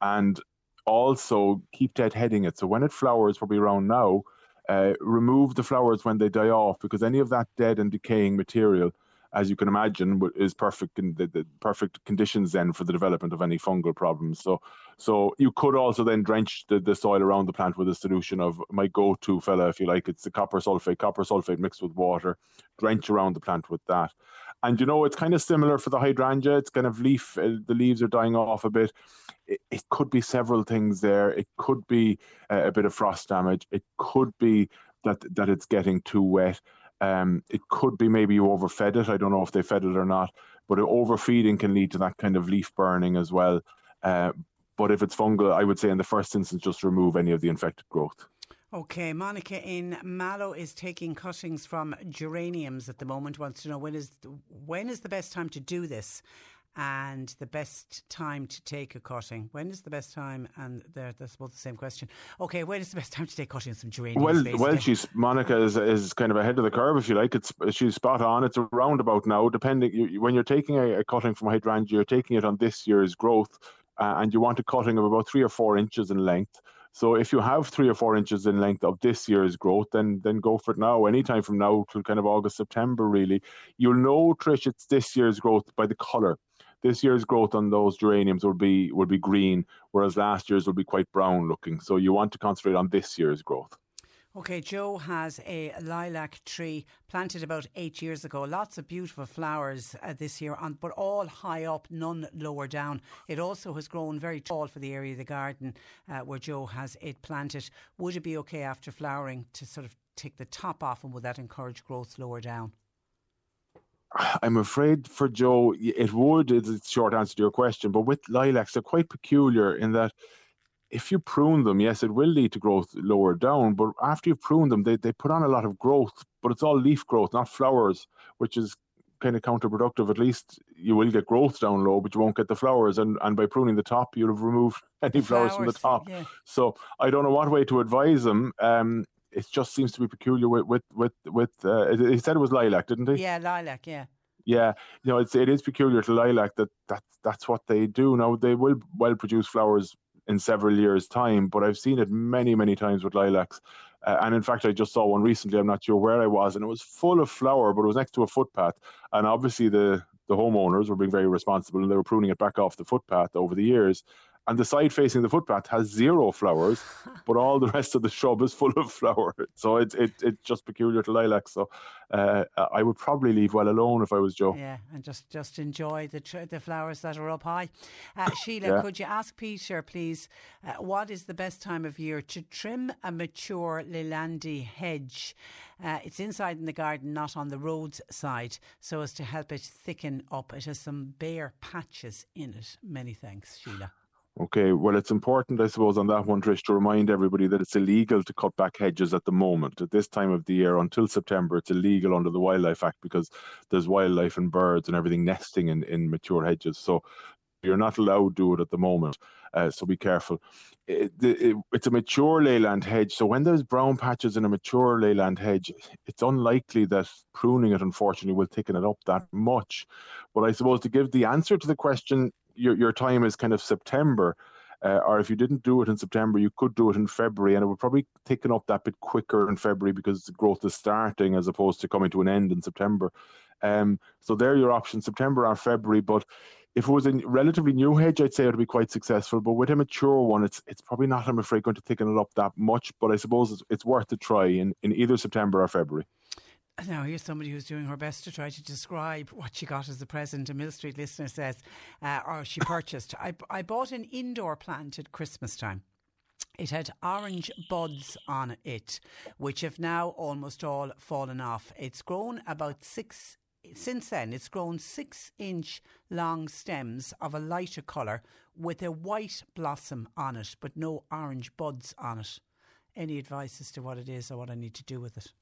And also keep deadheading it so when it flowers probably around now uh, remove the flowers when they die off because any of that dead and decaying material, as you can imagine, is perfect in the, the, perfect conditions then for the development of any fungal problems. So, so you could also then drench the, the soil around the plant with a solution of my go-to fella, if you like, it's the copper sulfate, copper sulfate mixed with water. Drench around the plant with that. And you know, it's kind of similar for the hydrangea. It's kind of leaf, uh, the leaves are dying off a bit. It, it could be several things there. It could be uh, a bit of frost damage. It could be that that it's getting too wet. Um, it could be maybe you overfed it. I don't know if they fed it or not, but overfeeding can lead to that kind of leaf burning as well. Uh, but if it's fungal, I would say in the first instance, just remove any of the infected growth. Okay, Monica in Mallow is taking cuttings from geraniums at the moment. Wants to know when is when is the best time to do this, and the best time to take a cutting. When is the best time? And there, that's both the same question. Okay, when is the best time to take cuttings from geraniums? Well, basically? well, she's Monica is is kind of ahead of the curve, if you like. It's she's spot on. It's a roundabout now. Depending you, when you're taking a, a, cutting from a hydrangea, you're taking it on this year's growth, uh, and you want a cutting of about three or four inches in length. So if you have three or four inches in length of this year's growth, then then go for it now. Anytime from now till kind of August, September, really. You'll know, Trish, it's this year's growth by the colour. This year's growth on those geraniums will be will be green, whereas last year's will be quite brown looking. So you want to concentrate on this year's growth. Okay, Joe has a lilac tree planted about eight years ago. Lots of beautiful flowers uh, this year, on, but all high up, none lower down. It also has grown very tall for the area of the garden uh, where Joe has it planted. Would it be okay after flowering to sort of take the top off, and would that encourage growth lower down? I'm afraid for Joe, it would. is a short answer to your question, but with lilacs, they're quite peculiar in that if you prune them, yes, it will lead to growth lower down. But after you prune them, they, they put on a lot of growth, but it's all leaf growth, not flowers, which is kind of counterproductive. At least you will get growth down low, but you won't get the flowers. And, and by pruning the top, you'll have removed any flowers, flowers, from the top. Yeah. So I don't know what way to advise them. Um, it just seems to be peculiar with with with, with uh, he said it was lilac, didn't he? Yeah, lilac. Yeah. Yeah, you know, it's it is peculiar to lilac that that that's what they do. Now they will well produce flowers in several years' time, but I've seen it many many times with lilacs. Uh, and in fact, I just saw one recently. I'm not sure where I was, and it was full of flower, but it was next to a footpath. And obviously, the the homeowners were being very responsible, and they were pruning it back off the footpath over the years and the side facing the footpath has zero flowers, but all the rest of the shrub is full of flowers. So it's it, it's just peculiar to lilac. So uh, I would probably leave well alone if I was Joe. Yeah, and just just enjoy the tr- the flowers that are up high. Uh, Sheila, yeah. could you ask Peter, please, uh, what is the best time of year to trim a mature Leylandii hedge? Uh, it's inside in the garden, not on the roads side, so as to help it thicken up. It has some bare patches in it. Many thanks, Sheila. Okay, well, it's important, I suppose, on that one, Trish, to remind everybody that it's illegal to cut back hedges at the moment. At this time of the year, until September, it's illegal under the Wildlife Act because there's wildlife and birds and everything nesting in, in mature hedges. So you're not allowed to do it at the moment. Uh, so be careful. It, it, it's a mature leyland hedge. So when there's brown patches in a mature leyland hedge, it's unlikely that pruning it, unfortunately, will thicken it up that much. But I suppose to give the answer to the question, your your time is kind of September. Uh, or if you didn't do it in September, you could do it in February, and it would probably thicken up that bit quicker in February because the growth is starting as opposed to coming to an end in September. Um, so there are your options, September or February. But if it was a relatively new hedge, I'd say it would be quite successful. But with a mature one, it's it's probably not, I'm afraid, going to thicken it up that much. But I suppose it's, it's worth a try in, in either September or February. Now, here's somebody who's doing her best to try to describe what she got as a present. A Millstreet listener says, uh, or she purchased. I, I bought an indoor plant at Christmas time. It had orange buds on it, which have now almost all fallen off. It's grown about six since then, it's grown six inch long stems of a lighter colour with a white blossom on it, but no orange buds on it. Any advice as to what it is or what I need to do with it?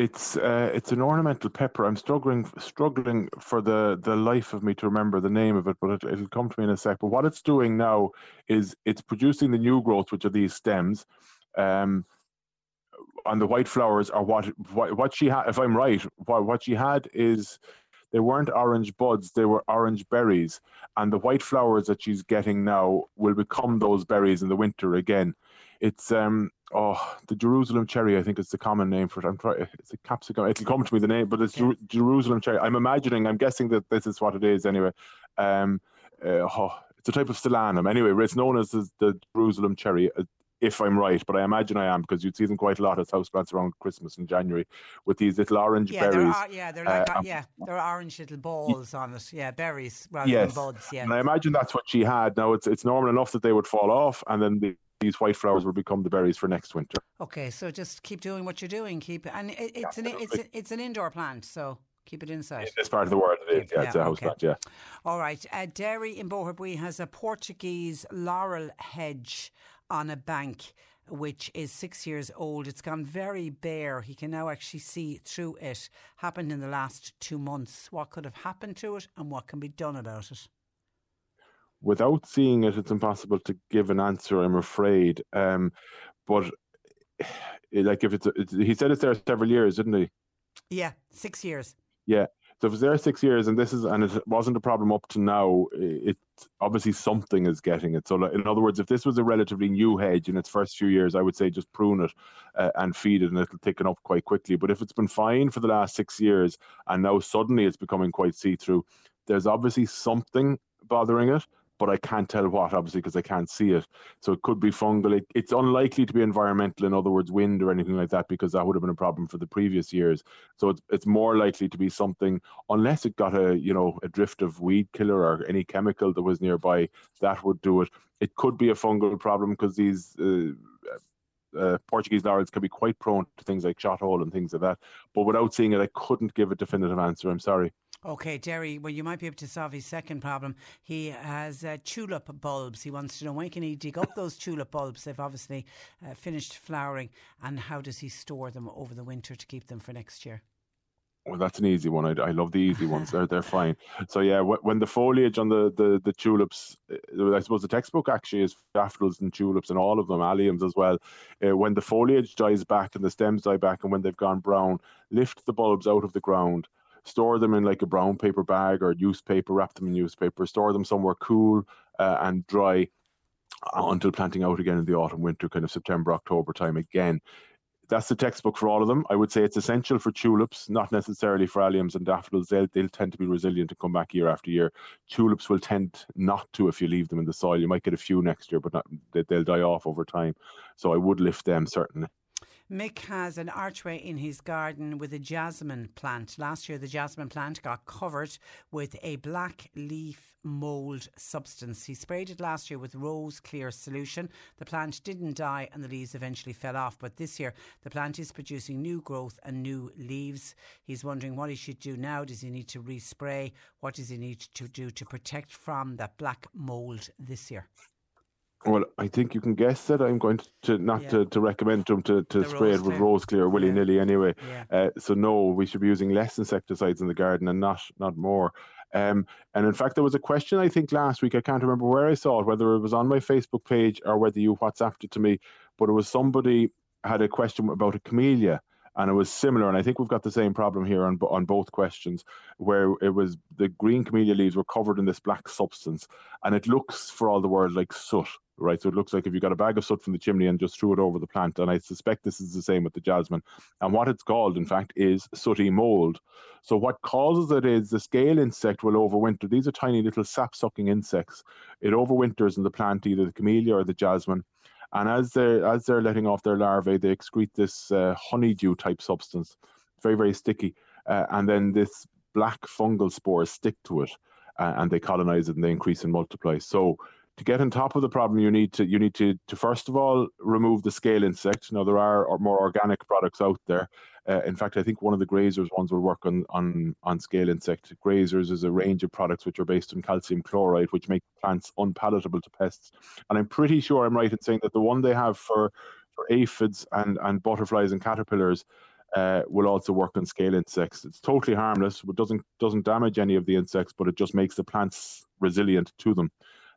It's uh, it's an ornamental pepper. I'm struggling struggling for the, the life of me to remember the name of it, but it, it'll come to me in a sec. But what it's doing now is it's producing the new growth, which are these stems. Um, and the white flowers are what what, what she had. If I'm right, what what she had is they weren't orange buds; they were orange berries, and the white flowers that she's getting now will become those berries in the winter again. It's um oh the Jerusalem cherry I think is the common name for it. I'm trying it's a capsicum. It'll come to me the name, but it's Jer- Jerusalem cherry. I'm imagining. I'm guessing that this is what it is anyway. Um, uh, oh, it's a type of solanum. Anyway, it's known as the, the Jerusalem cherry. Uh, if I'm right, but I imagine I am because you'd see them quite a lot as houseplants around Christmas in January with these little orange yeah, berries. Are, yeah, they're like uh, yeah, they're orange little balls on it. Yeah, berries rather yes. than buds. Yeah, and I imagine that's what she had. Now it's it's normal enough that they would fall off, and then the these white flowers will become the berries for next winter. Okay, so just keep doing what you're doing. Keep and it, it's an it's a, it's an indoor plant, so keep it inside. In this part of the world, it is. Yeah, yeah it's a house okay. plant. Yeah. All right. Uh, Derry in Boherbue has a Portuguese laurel hedge on a bank. Which is six years old. It's gone very bare. He can now actually see through it. Happened in the last two months. What could have happened to it and what can be done about it? Without seeing it, it's impossible to give an answer. I'm afraid. Um, but like if it's, it's, he said it's there several years, didn't he? Yeah, six years. Yeah. So if it's there six years and this is and it wasn't a problem up to now, it obviously something is getting it. So in other words, if this was a relatively new hedge in its first few years, I would say just prune it uh, and feed it, and it'll thicken up quite quickly. But if it's been fine for the last six years and now suddenly it's becoming quite see through, there's obviously something bothering it but I can't tell what, obviously, because I can't see it. So it could be fungal. It, it's unlikely to be environmental, in other words, wind or anything like that, because that would have been a problem for the previous years. So it's, it's more likely to be something, unless it got a you know a drift of weed killer or any chemical that was nearby, that would do it. It could be a fungal problem because these. Uh, uh, Portuguese laurels can be quite prone to things like shot hole and things like that. But without seeing it, I couldn't give a definitive answer. I'm sorry. Okay, Jerry, well, you might be able to solve his second problem. He has uh, tulip bulbs. He wants to know when can he dig up those tulip bulbs? They've obviously uh, finished flowering, and how does he store them over the winter to keep them for next year? Well, that's an easy one. I, I love the easy ones. They're they're fine. So yeah, when the foliage on the the, the tulips, uh, I suppose the textbook actually is daffodils and tulips and all of them, alliums as well. Uh, when the foliage dies back and the stems die back, and when they've gone brown, lift the bulbs out of the ground, store them in like a brown paper bag or newspaper, wrap them in newspaper, store them somewhere cool uh, and dry until planting out again in the autumn, winter, kind of September, October time again that's the textbook for all of them. I would say it's essential for tulips, not necessarily for alliums and daffodils. They'll, they'll tend to be resilient and come back year after year. Tulips will tend not to if you leave them in the soil. You might get a few next year, but not, they, they'll die off over time. So I would lift them certainly. Mick has an archway in his garden with a jasmine plant. Last year, the jasmine plant got covered with a black leaf mould substance. He sprayed it last year with rose clear solution. The plant didn't die and the leaves eventually fell off. But this year, the plant is producing new growth and new leaves. He's wondering what he should do now. Does he need to respray? What does he need to do to protect from that black mould this year? Well, I think you can guess that I'm going to not yeah. to, to recommend to to, to spray it with rose clear willy yeah. nilly anyway. Yeah. Uh, so no, we should be using less insecticides in the garden and not not more. Um, and in fact, there was a question I think last week. I can't remember where I saw it, whether it was on my Facebook page or whether you WhatsApped it to me. But it was somebody had a question about a camellia, and it was similar. And I think we've got the same problem here on on both questions, where it was the green camellia leaves were covered in this black substance, and it looks for all the world like soot right? So it looks like if you got a bag of soot from the chimney and just threw it over the plant. And I suspect this is the same with the jasmine. And what it's called, in fact, is sooty mold. So what causes it is the scale insect will overwinter. These are tiny little sap-sucking insects. It overwinters in the plant, either the camellia or the jasmine. And as they're as they're letting off their larvae, they excrete this uh, honeydew type substance, very very sticky, uh, and then this black fungal spores stick to it, uh, and they colonize it and they increase and multiply. So to get on top of the problem, you need to you need to, to first of all remove the scale insect. Now there are more organic products out there. Uh, in fact, I think one of the Grazers ones will work on on on scale insect. Grazers is a range of products which are based on calcium chloride, which make plants unpalatable to pests. And I'm pretty sure I'm right in saying that the one they have for for aphids and and butterflies and caterpillars uh, will also work on scale insects. It's totally harmless. It doesn't doesn't damage any of the insects, but it just makes the plants resilient to them.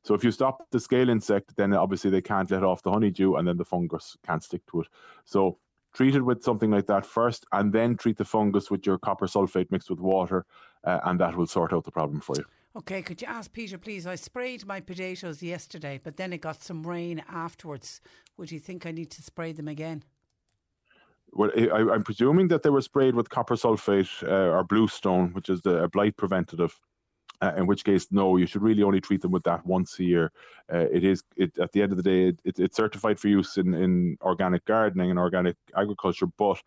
So if you stop the scale insect, then obviously they can't let off the honeydew and then the fungus can't stick to it. So treat it with something like that first and then treat the fungus with your copper sulfate mixed with water uh, and that will sort out the problem for you. Okay, could you ask Peter, please? I sprayed my potatoes yesterday, but then it got some rain afterwards. Would you think I need to spray them again? Well, I, am presuming that they were sprayed with copper sulfate uh, or bluestone, which is the blight preventative uh, in which case, no, you should really only treat them with that once a year. Uh, it is it, at the end of the day, it, it's certified for use in, in organic gardening and organic agriculture, but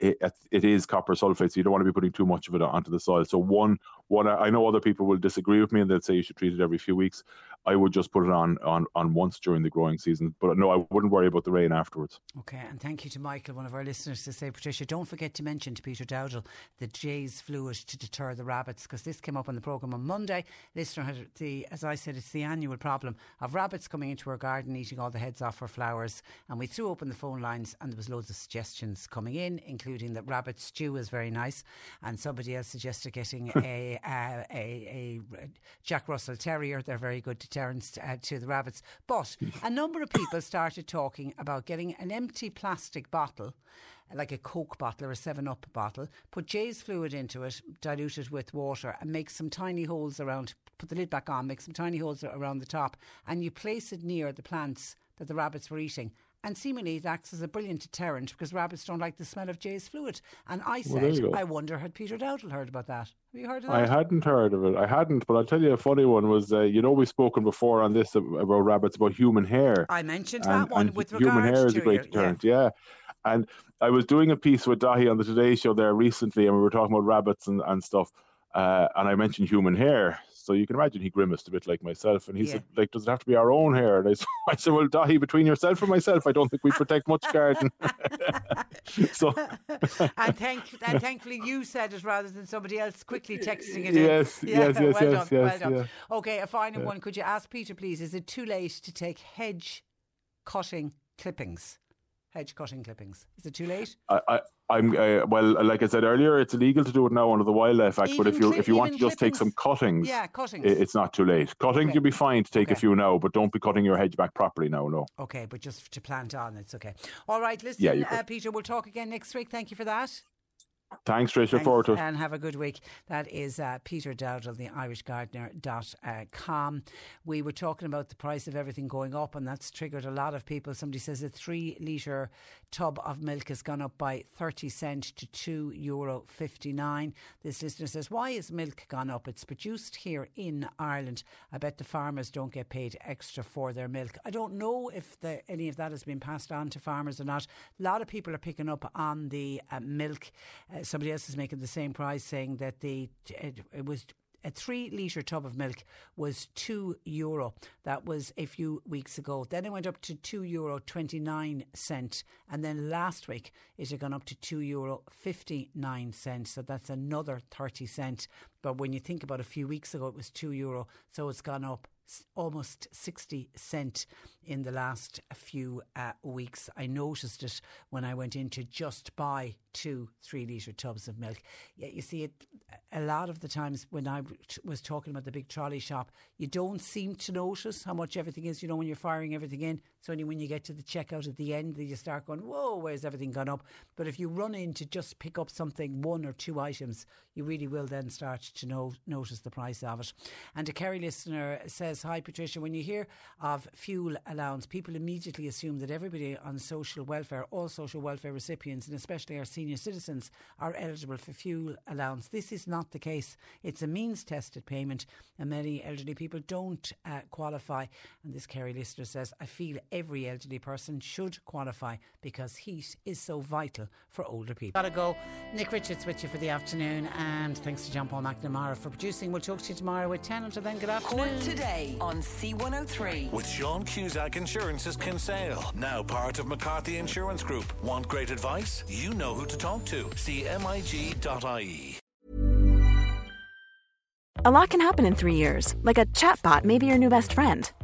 it, it is copper sulfate, so you don't want to be putting too much of it onto the soil. So one, one, I know other people will disagree with me and they'll say you should treat it every few weeks. I would just put it on on on once during the growing season. But no, I wouldn't worry about the rain afterwards. Okay, and thank you to Michael, one of our listeners, to say, Patricia, don't forget to mention to Peter Dowdall the Jeyes fluid to deter the rabbits because this came up on the programme on Monday. Listener had the, as I said, it's the annual problem of rabbits coming into our garden, eating all the heads off our flowers, and we threw open the phone lines and there was loads of suggestions coming in, including that rabbit stew is very nice, and somebody else suggested getting a, a, a, Jack Russell Terrier. They're very good to deterrence uh, to the rabbits. But a number of people started talking about getting an empty plastic bottle like a Coke bottle or a 7 Up bottle, put Jeyes fluid into it, dilute it with water, and make some tiny holes around, put the lid back on, make some tiny holes around the top, and you place it near the plants that the rabbits were eating. And seemingly it acts as a brilliant deterrent because rabbits don't like the smell of Jeyes fluid. And I said, well, I wonder, had Peter Dowdall heard about that? Have you heard of that? I hadn't heard of it. I hadn't, but I'll tell you a funny one was, uh, you know, we've spoken before on this about rabbits, about human hair. I mentioned and, that one with Human hair is a great deterrent, yeah. yeah. And I was doing a piece with Dáithí on the Today Show there recently, and we were talking about rabbits and, and stuff. Uh, and I mentioned human hair. So you can imagine he grimaced a bit like myself. And he yeah. said, like, does it have to be our own hair? And I, I said, well, Dáithí, between yourself and myself, I don't think we protect much garden. so and, thank, and thankfully you said it rather than somebody else quickly texting it yes, in. Yes, yeah, yes, well yes, done, yes, well done. Yeah. Okay, a final one. Could you ask Peter, please, is it too late to take hedge cutting clippings? Hedge cutting clippings? Is it too late? I, I, am uh, well, like I said earlier, it's illegal to do it now under the Wildlife Act. Even but if you if you want to just take some cuttings, yeah, cuttings, it's not too late. Cuttings, okay. you'll be fine to take okay. a few now, but don't be cutting your hedge back properly now. No. Okay, but just to plant on, it's okay. All right, listen, yeah, uh, Peter, we'll talk again next week. Thank you for that. Thanks, Trish. Look forward to it. And have a good week. That is uh, Peter Dowdall, the IrishGardener.com. We were talking about the price of everything going up, and that's triggered a lot of people. Somebody says a three litre tub of milk has gone up by 30 cent to two euro 59. This listener says, Why is milk gone up? It's produced here in Ireland. I bet the farmers don't get paid extra for their milk. I don't know if the, any of that has been passed on to farmers or not. A lot of people are picking up on the uh, milk. Uh, uh, somebody else is making the same price, saying that the it, it was a three litre tub of milk was two euro. That was a few weeks ago. Then it went up to two euro twenty nine cent, and then last week it had gone up to two euro fifty nine cents. So that's another thirty cent. But when you think about a few weeks ago, it was two euro, so it's gone up almost 60 cent in the last few uh, weeks. I noticed it when I went in to just buy two three litre tubs of milk. Yeah, you see it a lot of the times when I was talking about the big trolley shop, you don't seem to notice how much everything is. You know, when you're firing everything in, it's only when you get to the checkout at the end that you start going, whoa, where's everything gone up? But if you run in to just pick up something, one or two items, you really will then start to know, notice the price of it. And a Kerry listener says, Hi, Patricia, when you hear of fuel allowance, people immediately assume that everybody on social welfare, all social welfare recipients, and especially our senior citizens, are eligible for fuel allowance. This is not the case. It's a means tested payment, and many elderly people don't uh, qualify. And this Kerry listener says, I feel every elderly person should qualify because heat is so vital for older people. Gotta go. Nick Richards with you for the afternoon, and thanks to John Paul McNamara for producing. We'll talk to you tomorrow with 10 until then. Good afternoon. Cork today on C103 with Sean Cusack Insurance's Kinsale, now part of McCarthy Insurance Group. Want great advice? You know who to talk to. CMIG.ie. A lot can happen in three years, like a chatbot may be your new best friend.